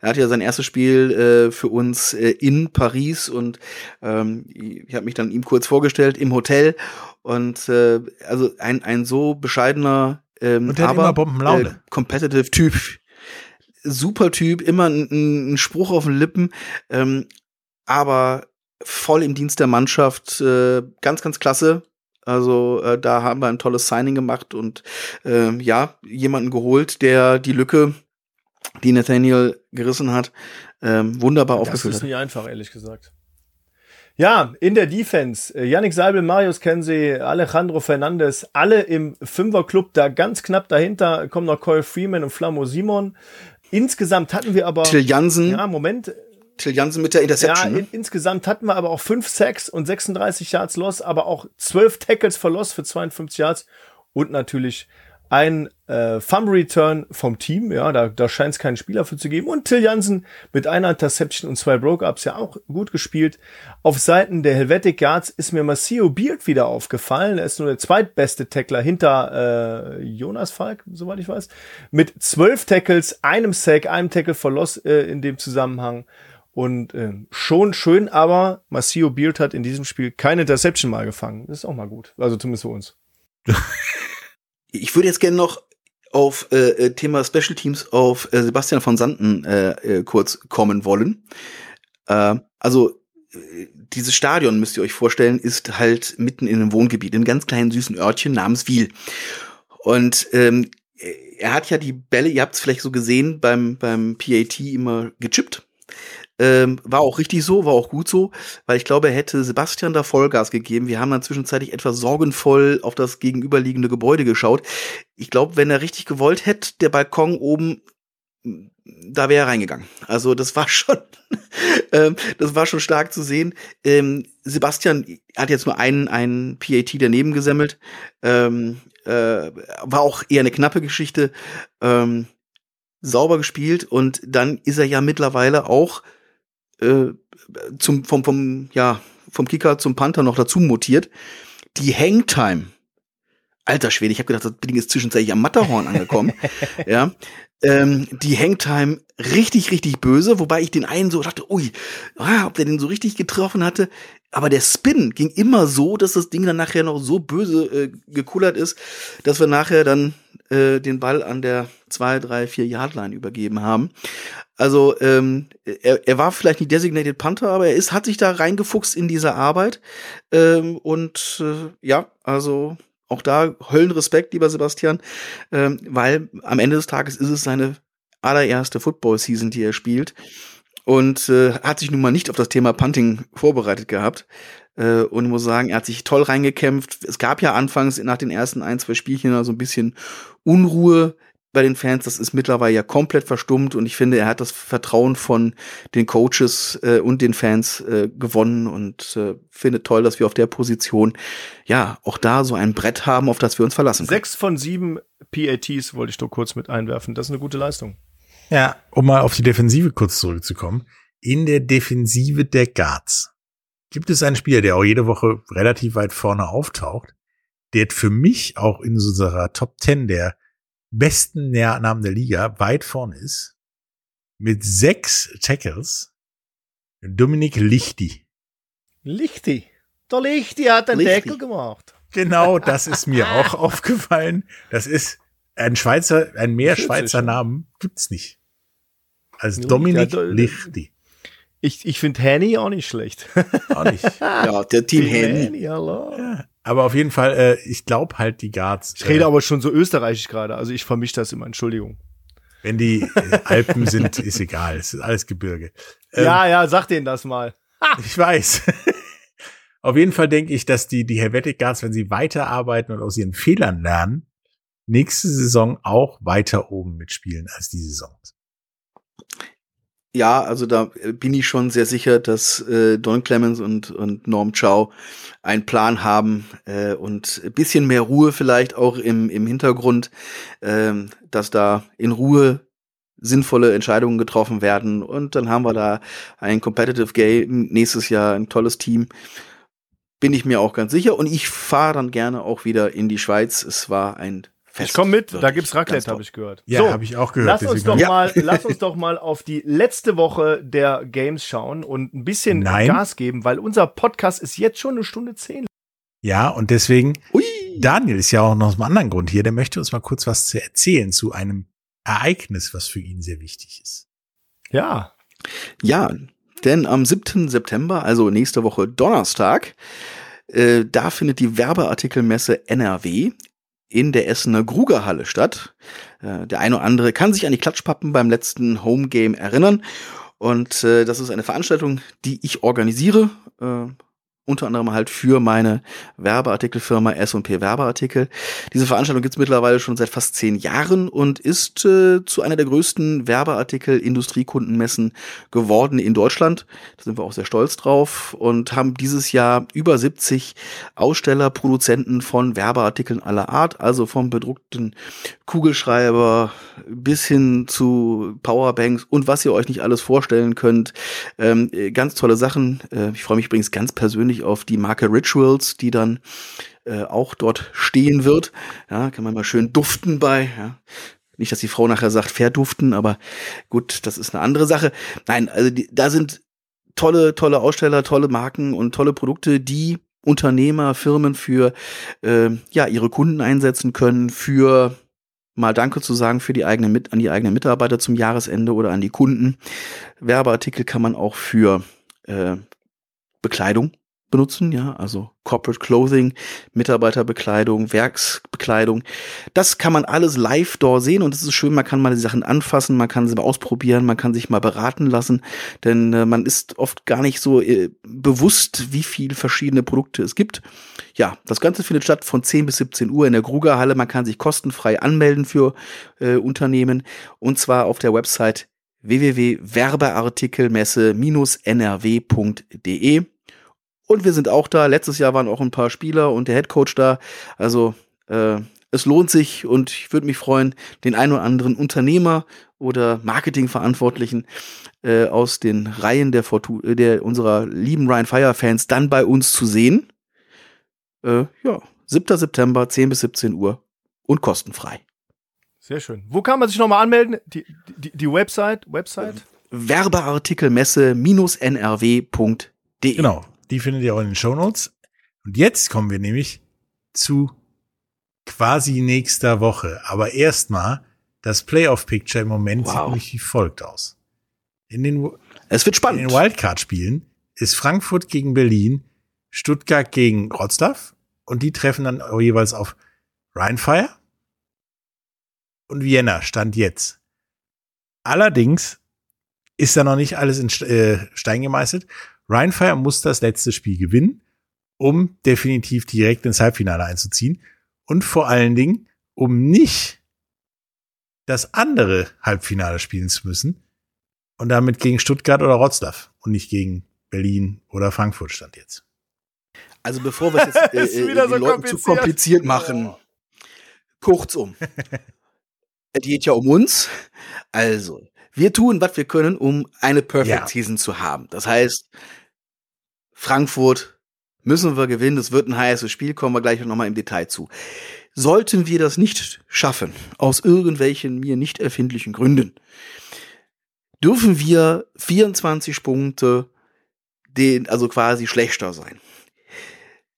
er hat ja sein erstes Spiel äh, für uns äh, in Paris und ähm, ich habe mich dann ihm kurz vorgestellt im Hotel. Und äh, also ein ein so bescheidener ähm, aber äh, competitive Typ. Super Typ, immer ein, ein Spruch auf den Lippen, ähm, aber voll im Dienst der Mannschaft, äh, ganz, ganz klasse. Also äh, da haben wir ein tolles Signing gemacht und äh, ja, jemanden geholt, der die Lücke, die Nathaniel gerissen hat, ähm, wunderbar
Das
aufgefüllt
ist
hat.
nicht einfach, ehrlich gesagt. Ja, in der Defense. äh, Yannick Seibel, Marius Kense, Alejandro Fernandes, alle im Fünferclub, da ganz knapp dahinter kommen noch Coyle Freeman und Flamo Simon. Insgesamt hatten wir aber.
Till Jansen,
Ja, Moment.
Till Jansen mit der
Ja,
Interception.
in, insgesamt hatten wir aber auch fünf Sacks und 36 Yards Loss, aber auch zwölf Tackles for Loss für 52 Yards und natürlich ein äh, Thumb Return vom Team. Ja, da, da scheint es keinen Spieler für zu geben. Und Till Jansen mit einer Interception und zwei Broke-Ups ja auch gut gespielt. Auf Seiten der Helvetic Guards ist mir Marcio Beard wieder aufgefallen. Er ist nur der zweitbeste Tackler hinter äh, Jonas Falk, soweit ich weiß. Mit zwölf Tackles, einem Sack, einem Tackle for Loss äh, in dem Zusammenhang. Und ähm, schon schön, aber Marcio Beard hat in diesem Spiel keine Interception mal gefangen. Das ist auch mal gut. Also zumindest für uns.
Ich würde jetzt gerne noch auf äh, äh, Thema Special Teams auf äh, Sebastian von Santen äh, äh, kurz kommen wollen. Äh, also äh, dieses Stadion, müsst ihr euch vorstellen, ist halt mitten in einem Wohngebiet, in einem ganz kleinen süßen Örtchen namens Wiel. Und ähm, er hat ja die Bälle, ihr habt es vielleicht so gesehen, beim, beim PAT immer gechippt. Ähm, war auch richtig so, war auch gut so, weil ich glaube, er hätte Sebastian da Vollgas gegeben. Wir haben dann zwischenzeitlich etwas sorgenvoll auf das gegenüberliegende Gebäude geschaut. Ich glaube, wenn er richtig gewollt hätte, der Balkon oben, da wäre er reingegangen. Also das war schon, ähm, das war schon stark zu sehen. Ähm, Sebastian hat jetzt nur einen, einen PAT daneben gesammelt. Ähm, äh, war auch eher eine knappe Geschichte. Ähm, sauber gespielt und dann ist er ja mittlerweile auch äh, zum vom vom ja vom Kicker zum Panther noch dazu mutiert. Die Hangtime, alter Schwede, ich habe gedacht, das Ding ist zwischenzeitlich am Matterhorn angekommen. ja, ähm, die Hangtime richtig richtig böse, wobei ich den einen so dachte, ui, ah, ob der den so richtig getroffen hatte. Aber der Spin ging immer so, dass das Ding dann nachher noch so böse äh, gekullert ist, dass wir nachher dann äh, den Ball an der 2, 3, 4 Yard Line übergeben haben. Also ähm, er, er war vielleicht nicht Designated Panther, aber er ist, hat sich da reingefuchst in diese Arbeit. Ähm, und äh, ja, also auch da Höllenrespekt, lieber Sebastian, ähm, weil am Ende des Tages ist es seine allererste Football-Season, die er spielt und äh, hat sich nun mal nicht auf das Thema Punting vorbereitet gehabt. Äh, und muss sagen, er hat sich toll reingekämpft. Es gab ja anfangs nach den ersten ein, zwei Spielchen so ein bisschen Unruhe bei den Fans. Das ist mittlerweile ja komplett verstummt und ich finde, er hat das Vertrauen von den Coaches äh, und den Fans äh, gewonnen und äh, finde toll, dass wir auf der Position ja auch da so ein Brett haben, auf das wir uns verlassen können.
Sechs von sieben PATs wollte ich doch kurz mit einwerfen. Das ist eine gute Leistung.
Ja, um mal auf die Defensive kurz zurückzukommen. In der Defensive der Guards gibt es einen Spieler, der auch jede Woche relativ weit vorne auftaucht, der für mich auch in unserer Top 10 der besten Namen der Liga weit vorne ist. Mit sechs Tackles. Dominik Lichti.
Lichti. Der Lichti hat den
Lichti.
Deckel gemacht.
Genau, das ist mir auch aufgefallen. Das ist ein Schweizer, ein mehr Schweizer. Namen gibt's nicht. Als
Lichti,
Dominik
ja, do-
Lichti.
Ich, ich finde Henny auch nicht schlecht.
Auch nicht.
Ja, der Team Handy.
hallo.
Aber auf jeden Fall, äh, ich glaube halt die Guards.
Ich rede
äh,
aber schon so österreichisch gerade, also ich vermische das immer, Entschuldigung.
wenn die äh, Alpen sind, ist egal. Es ist alles Gebirge. Ähm,
ja, ja, sag denen das mal.
Ich weiß. Auf jeden Fall denke ich, dass die, die Helvetic Guards, wenn sie weiterarbeiten und aus ihren Fehlern lernen, nächste Saison auch weiter oben mitspielen als die Saison.
Ja, also da äh, bin ich schon sehr sicher, dass äh, Don Clemens und, und Norm Chow einen Plan haben äh, und ein bisschen mehr Ruhe vielleicht auch im, im Hintergrund, ähm, dass da in Ruhe sinnvolle Entscheidungen getroffen werden. Und dann haben wir da ein Competitive Game nächstes Jahr, ein tolles Team. Bin ich mir auch ganz sicher. Und ich fahre dann gerne auch wieder in die Schweiz. Es war ein Fest.
Ich komme mit, da gibt's Raclette, habe ich gehört.
Ja, habe ich auch gehört.
Lass uns, doch
Ja.
mal, lass uns doch mal auf die letzte Woche der Games schauen und ein bisschen
Nein.
Gas geben, weil unser Podcast ist jetzt schon eine Stunde zehn.
Ja, und deswegen,
Ui.
Daniel ist ja auch noch aus einem anderen Grund hier, der möchte uns mal kurz was zu erzählen zu einem Ereignis, was für ihn sehr wichtig ist.
Ja,
Ja, denn am 7. September, also nächste Woche Donnerstag, äh, da findet die Werbeartikelmesse NRW in der Essener Grugerhalle statt. Äh, der eine oder andere kann sich an die Klatschpappen beim letzten Homegame erinnern. Und äh, das ist eine Veranstaltung, die ich organisiere. Äh, unter anderem halt für meine Werbeartikelfirma S&P Werbeartikel. Diese Veranstaltung gibt's mittlerweile schon seit fast zehn Jahren und ist äh, zu einer der größten Werbeartikel-Industriekundenmessen geworden in Deutschland. Da sind wir auch sehr stolz drauf und haben dieses Jahr über 70 Aussteller, Produzenten von Werbeartikeln aller Art, also vom bedruckten Kugelschreiber bis hin zu Powerbanks und was ihr euch nicht alles vorstellen könnt. Ähm, äh, ganz tolle Sachen. Äh, ich freue mich übrigens ganz persönlich auf die Marke Rituals, die dann äh, auch dort stehen wird. Ja, kann man mal schön duften bei. Ja. Nicht, dass die Frau nachher sagt, verduften, aber gut, das ist eine andere Sache. Nein, also die, da sind tolle, tolle Aussteller, tolle Marken und tolle Produkte, die Unternehmer, Firmen für äh, ja ihre Kunden einsetzen können, für mal Danke zu sagen für die eigenen mit an die eigenen Mitarbeiter zum Jahresende oder an die Kunden. Werbeartikel kann man auch für äh, Bekleidung benutzen, ja, also Corporate Clothing, Mitarbeiterbekleidung, Werksbekleidung. Das kann man alles live dort sehen und es ist schön, man kann mal die Sachen anfassen, man kann sie mal ausprobieren, man kann sich mal beraten lassen, denn äh, man ist oft gar nicht so äh, bewusst, wie viele verschiedene Produkte es gibt. Ja, das Ganze findet statt von 10 bis 17 Uhr in der Grugerhalle. Man kann sich kostenfrei anmelden für äh, Unternehmen und zwar auf der Website www.werbeartikelmesse-nrw.de. Und wir sind auch da. Letztes Jahr waren auch ein paar Spieler und der Headcoach da. Also äh, es lohnt sich und ich würde mich freuen, den einen oder anderen Unternehmer oder Marketingverantwortlichen äh, aus den Reihen der, Fortu äh, der unserer lieben Ryan Fire Fans dann bei uns zu sehen. Äh, ja, 7. September, 10 bis 17 Uhr und kostenfrei.
sehr schön. Wo kann man sich nochmal anmelden? Die, die, die Website? Website?
Werbeartikelmesse-nrw.de.
Genau, die findet ihr auch in den Shownotes. Und jetzt kommen wir nämlich zu quasi nächster Woche. Aber erstmal, das Playoff-Picture im Moment
Wow.
sieht nämlich wie folgt aus. In den,
Es wird
in
spannend.
den Wildcard-Spielen ist Frankfurt gegen Berlin, Stuttgart gegen Wroclaw und die treffen dann jeweils auf Rheinfire und Vienna, Stand jetzt. Allerdings ist da noch nicht alles in äh, Stein gemeißelt. Rheinfire muss das letzte Spiel gewinnen, um definitiv direkt ins Halbfinale einzuziehen und vor allen Dingen, um nicht das andere Halbfinale spielen zu müssen und damit gegen Stuttgart oder Wroclaw und nicht gegen Berlin oder Frankfurt stand jetzt.
Also bevor wir es jetzt äh, äh,
wieder
den
so
Leuten zu
kompliziert.
kompliziert machen. Kurzum. es geht ja um uns. Also, Wir tun, was wir können, um eine Perfect
Ja.
Season zu haben. Das heißt, Frankfurt müssen wir gewinnen. Das wird ein heißes Spiel, kommen wir gleich nochmal im Detail zu. Sollten wir das nicht schaffen, aus irgendwelchen mir nicht erfindlichen Gründen, dürfen wir 24 Punkte, den, also quasi schlechter sein.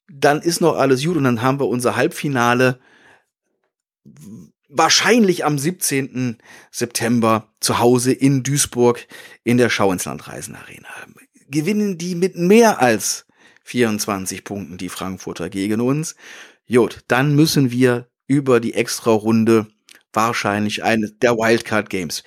Dann ist noch alles gut und dann haben wir unser Halbfinale wahrscheinlich am 17. September zu Hause in Duisburg in der Schau ins Land Reisen Arena. Gewinnen die mit mehr als 24 Punkten die Frankfurter gegen uns. Jut, dann müssen wir über die Extra-Runde wahrscheinlich eine der Wildcard Games.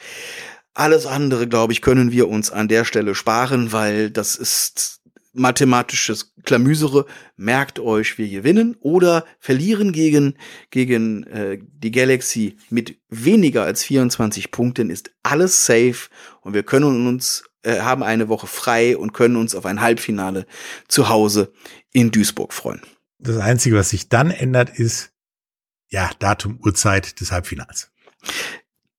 Alles andere, glaube ich, können wir uns an der Stelle sparen, weil das ist mathematisches Klamüsere. Merkt euch, wir gewinnen oder verlieren gegen, gegen äh, die Galaxy mit weniger als 24 Punkten, ist alles safe und wir können uns, äh, haben eine Woche frei und können uns auf ein Halbfinale zu Hause in Duisburg freuen.
Das Einzige, was sich dann ändert, ist, ja, Datum, Uhrzeit des Halbfinals.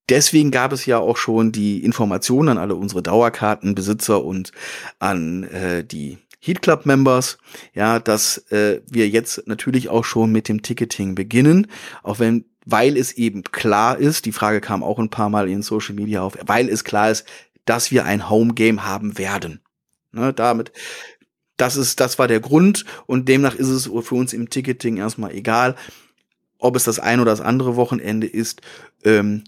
Deswegen gab es ja auch schon die Informationen an alle unsere Dauerkartenbesitzer und an äh, die Heat Club Members, ja, dass äh, wir jetzt natürlich auch schon mit dem Ticketing beginnen, auch wenn weil es eben klar ist, die Frage kam auch ein paar Mal in Social Media auf, weil es klar ist, dass wir ein Home Game haben werden. Ne, damit das ist das war der Grund und demnach ist es für uns im Ticketing erstmal egal, ob es das ein oder das andere Wochenende ist. Ähm,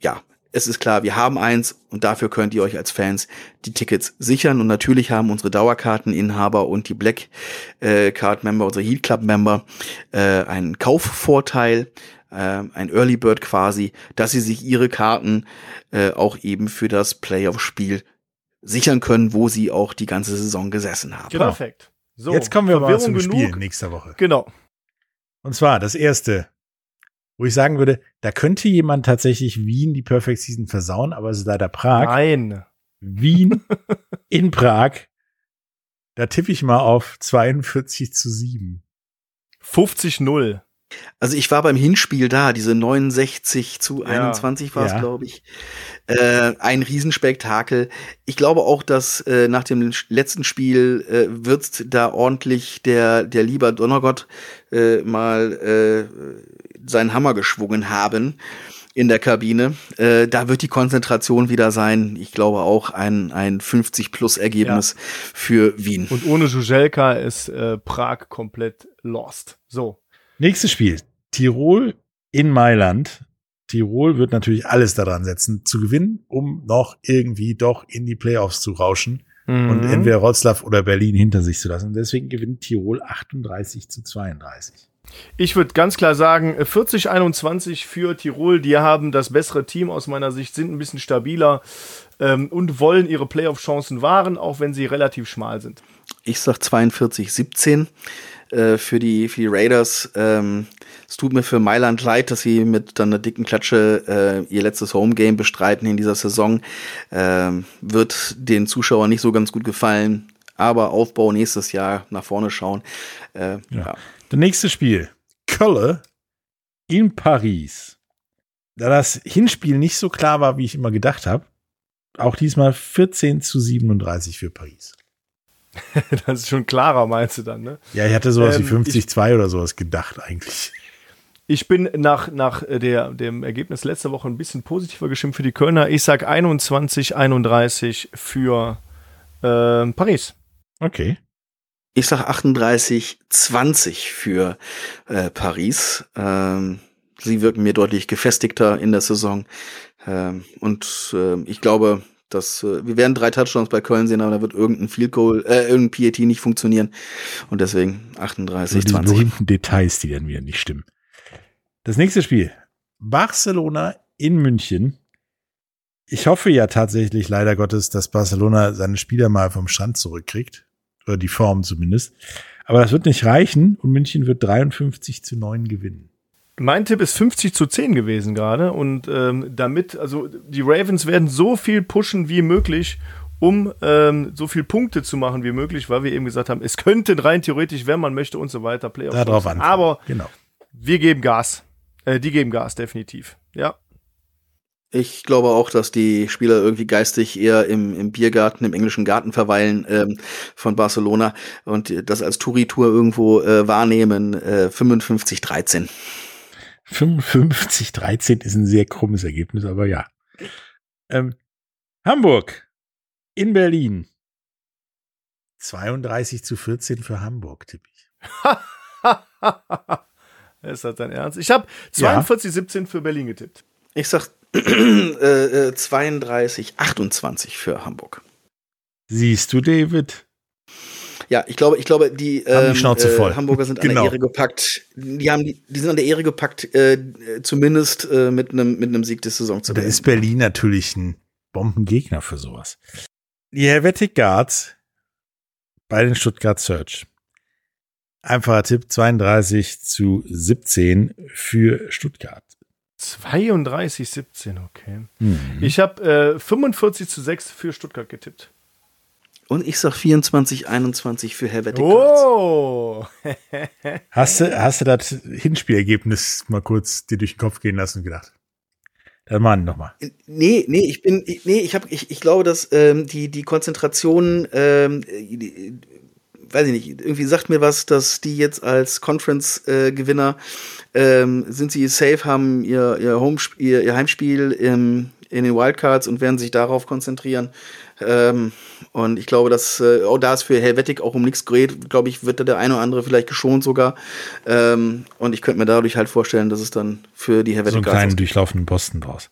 ja, es ist klar, wir haben eins und dafür könnt ihr euch als Fans die Tickets sichern. Und natürlich haben unsere Dauerkarteninhaber und die Black äh, Card Member, unsere Heat Club Member, äh, einen Kaufvorteil, äh, ein Early Bird quasi, dass sie sich ihre Karten äh, auch eben für das Playoff-Spiel sichern können, wo sie auch die ganze Saison gesessen haben.
Genau.
Perfekt. So,
Jetzt kommen wir mal
Verwirrung
zum
genug.
Spiel nächster Woche.
Genau.
Und zwar das erste, wo ich sagen würde, da könnte jemand tatsächlich Wien die Perfect Season versauen, aber es ist leider Prag.
Nein.
Wien in Prag. Da tippe ich mal auf 42 zu 7.
50-0.
Also ich war beim Hinspiel da, diese 69 zu
Ja.
21 war es,
Ja.
glaube ich. Äh, ein Riesenspektakel. Ich glaube auch, dass äh, nach dem letzten Spiel äh, wird da ordentlich der, der lieber Donnergott äh, mal äh, seinen Hammer geschwungen haben in der Kabine. Äh, da wird die Konzentration wieder sein. Ich glaube auch ein, ein 50-Plus-Ergebnis für Wien.
Und ohne Jujelka ist äh, Prag komplett lost. So.
Nächstes Spiel. Tirol in Mailand. Tirol wird natürlich alles daran setzen, zu gewinnen, um noch irgendwie doch in die Playoffs zu rauschen und
Mhm.
entweder Wroclaw oder Berlin hinter sich zu lassen. Deswegen gewinnt Tirol 38 zu 32.
Ich würde ganz klar sagen, äh, 40-21 für Tirol. Die haben das bessere Team aus meiner Sicht, sind ein bisschen stabiler ähm, und wollen ihre Playoff-Chancen wahren, auch wenn sie relativ schmal sind.
Ich sag 42, 17 äh, für die für die Raiders. Ähm, es tut mir für Mailand leid, dass sie mit dann einer dicken Klatsche äh, ihr letztes Homegame bestreiten in dieser Saison. Ähm, wird den Zuschauern nicht so ganz gut gefallen. Aber Aufbau nächstes Jahr nach vorne schauen. Äh, ja.
Das nächste Spiel. Kölle in Paris. Da das Hinspiel nicht so klar war, wie ich immer gedacht habe, auch diesmal 14 zu 37 für Paris.
Das ist schon klarer, meinst du dann, ne?
Ja, ich hatte sowas
Ähm,
wie 50-2 oder sowas gedacht eigentlich.
Ich bin nach, nach äh, der, dem Ergebnis letzter Woche ein bisschen positiver gestimmt für die Kölner. Ich sag 21-31 für ähm, Paris.
Okay.
Ich sag 38, 20 für äh, Paris. Ähm, sie wirken mir deutlich gefestigter in der Saison. Ähm, und äh, ich glaube, dass äh, wir werden drei Touchdowns bei Köln sehen, aber da wird irgendein Field Goal, äh, irgendein PAT nicht funktionieren. Und deswegen 38,
Also die
20.
berühmten Details, die dann wieder nicht stimmen. Das nächste Spiel. Barcelona in München. Ich hoffe ja tatsächlich, leider Gottes, dass Barcelona seine Spieler mal vom Strand zurückkriegt. Oder die Form zumindest. Aber das wird nicht reichen und München wird 53 zu 9 gewinnen.
Mein Tipp ist 50 zu 10 gewesen gerade. Und ähm, damit, also die Ravens werden so viel pushen wie möglich, um ähm, so viel Punkte zu machen wie möglich, weil wir eben gesagt haben, es könnte rein theoretisch, wenn man möchte und so weiter, Playoffs.
Darauf an.
Aber
Genau.
wir geben Gas. Äh, die geben Gas, definitiv. Ja.
Ich glaube auch, dass die Spieler irgendwie geistig eher im, im Biergarten, im englischen Garten verweilen ähm, von Barcelona und das als Touri-Tour irgendwo äh, wahrnehmen. Äh, 55-13.
55-13 ist ein sehr krummes Ergebnis, aber ja. Ähm, Hamburg in Berlin. 32 zu 14 für Hamburg, tippe ich.
ist das dein Ernst? Ich habe 42-17 für Berlin getippt.
Ich sag äh, äh, 32, 28 für Hamburg.
Siehst du, David?
Ja, ich glaube, ich glaube, die, ähm. Äh, Hamburger sind an
Genau.
der Ehre gepackt. Die haben, die, die sind an der Ehre gepackt, äh, zumindest äh, mit einem mit einem Sieg der Saison zu
Da ist Berlin natürlich ein Bombengegner für sowas. Die Helvetic Guards bei den Stuttgart Search. Einfacher Tipp, 32 zu 17 für Stuttgart.
32-17, okay.
Mhm.
Ich habe äh, 45 zu 6 für Stuttgart getippt.
Und ich sag 24, 21 für Guards.
Oh!
Hast du, hast du das Hinspielergebnis mal kurz dir durch den Kopf gehen lassen und gedacht? Dann machen noch mal.
Nee, nee, ich bin, ich- nee, ich habe, ich, ich glaube, dass ähm, die die Konzentration, ähm, die, weiß ich nicht, irgendwie sagt mir was, dass die jetzt als Conference-Gewinner ähm, sind sie safe, haben ihr ihr, Home, ihr, ihr Heimspiel im, in den Wildcards und werden sich darauf konzentrieren. Ähm, und ich glaube, dass äh, auch da es für Helvetic auch um nichts geht, glaube ich, wird da der eine oder andere vielleicht geschont sogar. Ähm, und ich könnte mir dadurch halt vorstellen, dass es dann für die Helvetic
So einen kleinen durchlaufenden Posten draus.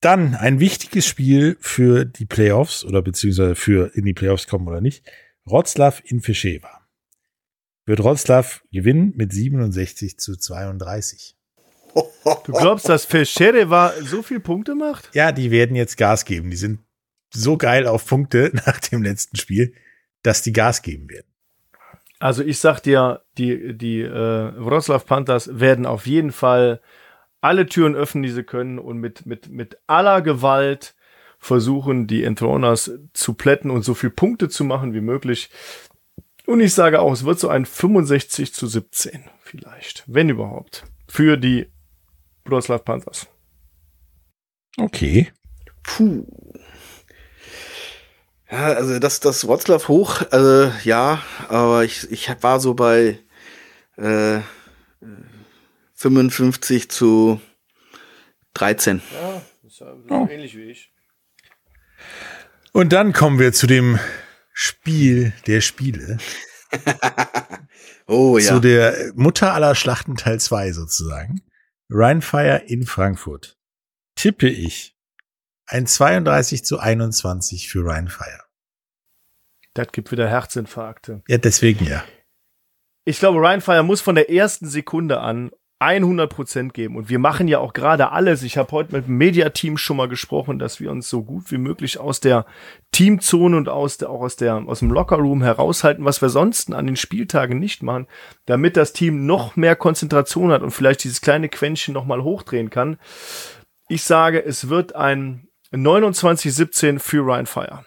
Dann ein wichtiges Spiel für die Playoffs oder beziehungsweise für in die Playoffs kommen oder nicht. Wroclaw in Fischewa. Wird Wroclaw gewinnen mit 67 zu 32.
Du glaubst, dass Feschere so viel Punkte macht?
Ja, die werden jetzt Gas geben. Die sind so geil auf Punkte nach dem letzten Spiel, dass die Gas geben werden.
Also ich sag dir, die, die äh, Wroclaw Panthers werden auf jeden Fall alle Türen öffnen, die sie können und mit, mit, mit aller Gewalt versuchen, die Enthroners zu plätten und so viel Punkte zu machen wie möglich. Und ich sage auch, es wird so ein 65 zu 17 vielleicht, wenn überhaupt, für die Wroclaw Panthers.
Okay.
Puh. Ja, also das, das Wroclaw hoch, also ja, aber ich, ich war so bei äh, 55 zu 13.
Ja, ist ja
Oh.
ähnlich wie ich.
Und dann kommen wir zu dem Spiel der Spiele.
Oh ja.
Zu der Mutter aller Schlachten Teil 2 sozusagen. Rheinfire in Frankfurt. Tippe ich ein 32 zu 21 für Rheinfire.
Das gibt wieder Herzinfarkte.
Ja, deswegen ja.
Ich glaube, Ryan Fire muss von der ersten Sekunde an 100% geben. Und wir machen ja auch gerade alles. Ich habe heute mit dem Mediateam schon mal gesprochen, dass wir uns so gut wie möglich aus der Teamzone und aus der, auch aus, der, aus dem Lockerroom heraushalten, was wir sonst an den Spieltagen nicht machen, damit das Team noch mehr Konzentration hat und vielleicht dieses kleine Quäntchen noch mal hochdrehen kann. Ich sage, es wird ein 29-17 für Ryan Fire.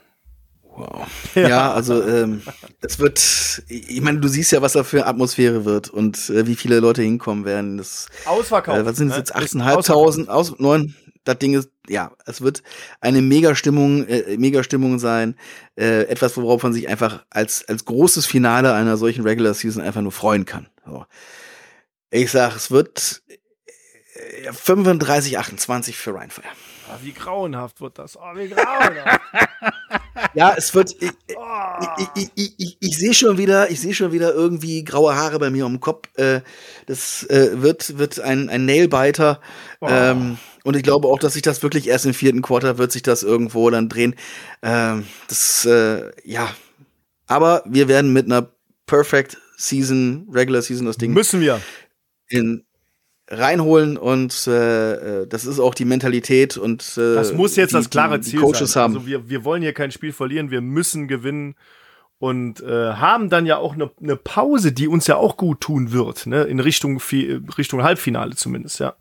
Wow. Ja, also ähm, es wird, ich meine, du siehst ja, was da für Atmosphäre wird und äh, wie viele Leute hinkommen werden. Das,
Ausverkauft.
äh, was sind es
ne?
jetzt?
Ist
8.500, aus, neun. Das Ding ist, ja, es wird eine Mega-Stimmung, äh, Mega-Stimmung sein. Äh, etwas, worauf man sich einfach als, als großes Finale einer solchen Regular Season einfach nur freuen kann. So. Ich sag, es wird äh, 35, 28 für Rheinfire.
Ah, wie grauenhaft wird das. Oh, wie grauenhaft.
Ja, es wird. Ich,
Oh.
ich, ich, ich, ich, ich sehe schon wieder, ich sehe schon wieder irgendwie graue Haare bei mir den Kopf. Äh, das äh, wird wird ein ein Nailbiter. Ähm, und ich glaube auch, dass sich das wirklich erst im vierten Quarter wird sich das irgendwo dann drehen. Ähm, das äh, ja. Aber wir werden mit einer Perfect Season, Regular Season das Ding
Müssen wir.
in reinholen und äh, äh, das ist auch die Mentalität und äh,
Das muss jetzt
die,
das klare Ziel
Coaches
sein.
haben.
Also wir, wir wollen hier kein Spiel verlieren, wir müssen gewinnen und äh, haben dann ja auch eine ne Pause, die uns ja auch gut tun wird, ne? in Richtung, Richtung Halbfinale zumindest, ja.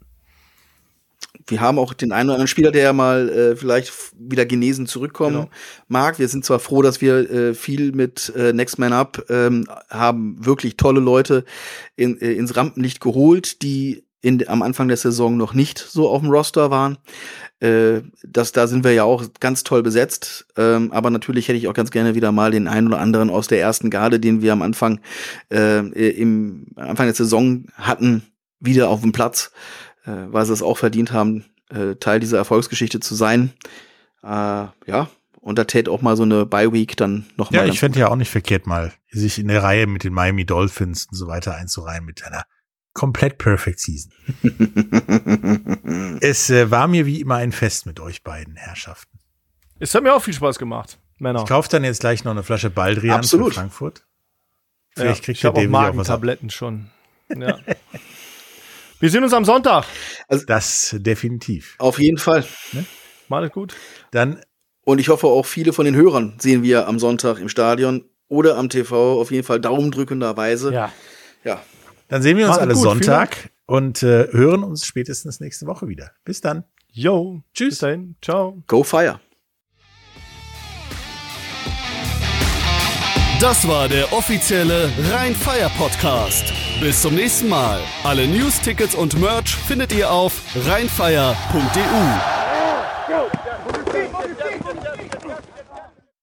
wir haben auch den einen oder anderen Spieler, der ja mal äh, vielleicht wieder genesen zurückkommen
Genau.
mag. Wir sind zwar froh, dass wir äh, viel mit äh, Next Man Up ähm, haben wirklich tolle Leute in, äh, ins Rampenlicht geholt, die in, am Anfang der Saison noch nicht so auf dem Roster waren. Äh, das, da sind wir ja auch ganz toll besetzt. Ähm, aber natürlich hätte ich auch ganz gerne wieder mal den einen oder anderen aus der ersten Garde, den wir am Anfang, äh, im Anfang der Saison hatten, wieder auf dem Platz, äh, weil sie es auch verdient haben, äh, Teil dieser Erfolgsgeschichte zu sein. Äh, ja, und da täte auch mal so eine Bye-Week dann noch
Ja, ich fände ja auch nicht verkehrt, mal sich in der Reihe mit den Miami Dolphins und so weiter einzureihen mit einer komplett perfect Season. es äh, war mir wie immer ein Fest mit euch beiden Herrschaften.
Es hat mir auch viel Spaß gemacht, Männer.
Ich kaufe dann jetzt gleich noch eine Flasche Baldrian
Absolut.
für Frankfurt.
Ja,
Vielleicht kriegt
ich
der
habe auch. Magentabletten schon. Ja. Wir sehen uns am Sonntag.
Das definitiv.
Auf jeden Fall.
Macht es gut.
Dann
Und ich hoffe auch viele von den Hörern sehen wir am Sonntag im Stadion oder am TV. Auf jeden Fall daumendrückenderweise.
Ja.
ja.
Dann sehen wir uns
Macht
alle
gut,
Sonntag und äh, hören uns spätestens nächste Woche wieder. Bis dann.
Yo.
Tschüss.
Bis dahin. Ciao.
Go Fire.
Das war der offizielle Rhein-Fire Podcast. Bis zum nächsten Mal. Alle News, Tickets und Merch findet ihr auf rheinfire.de.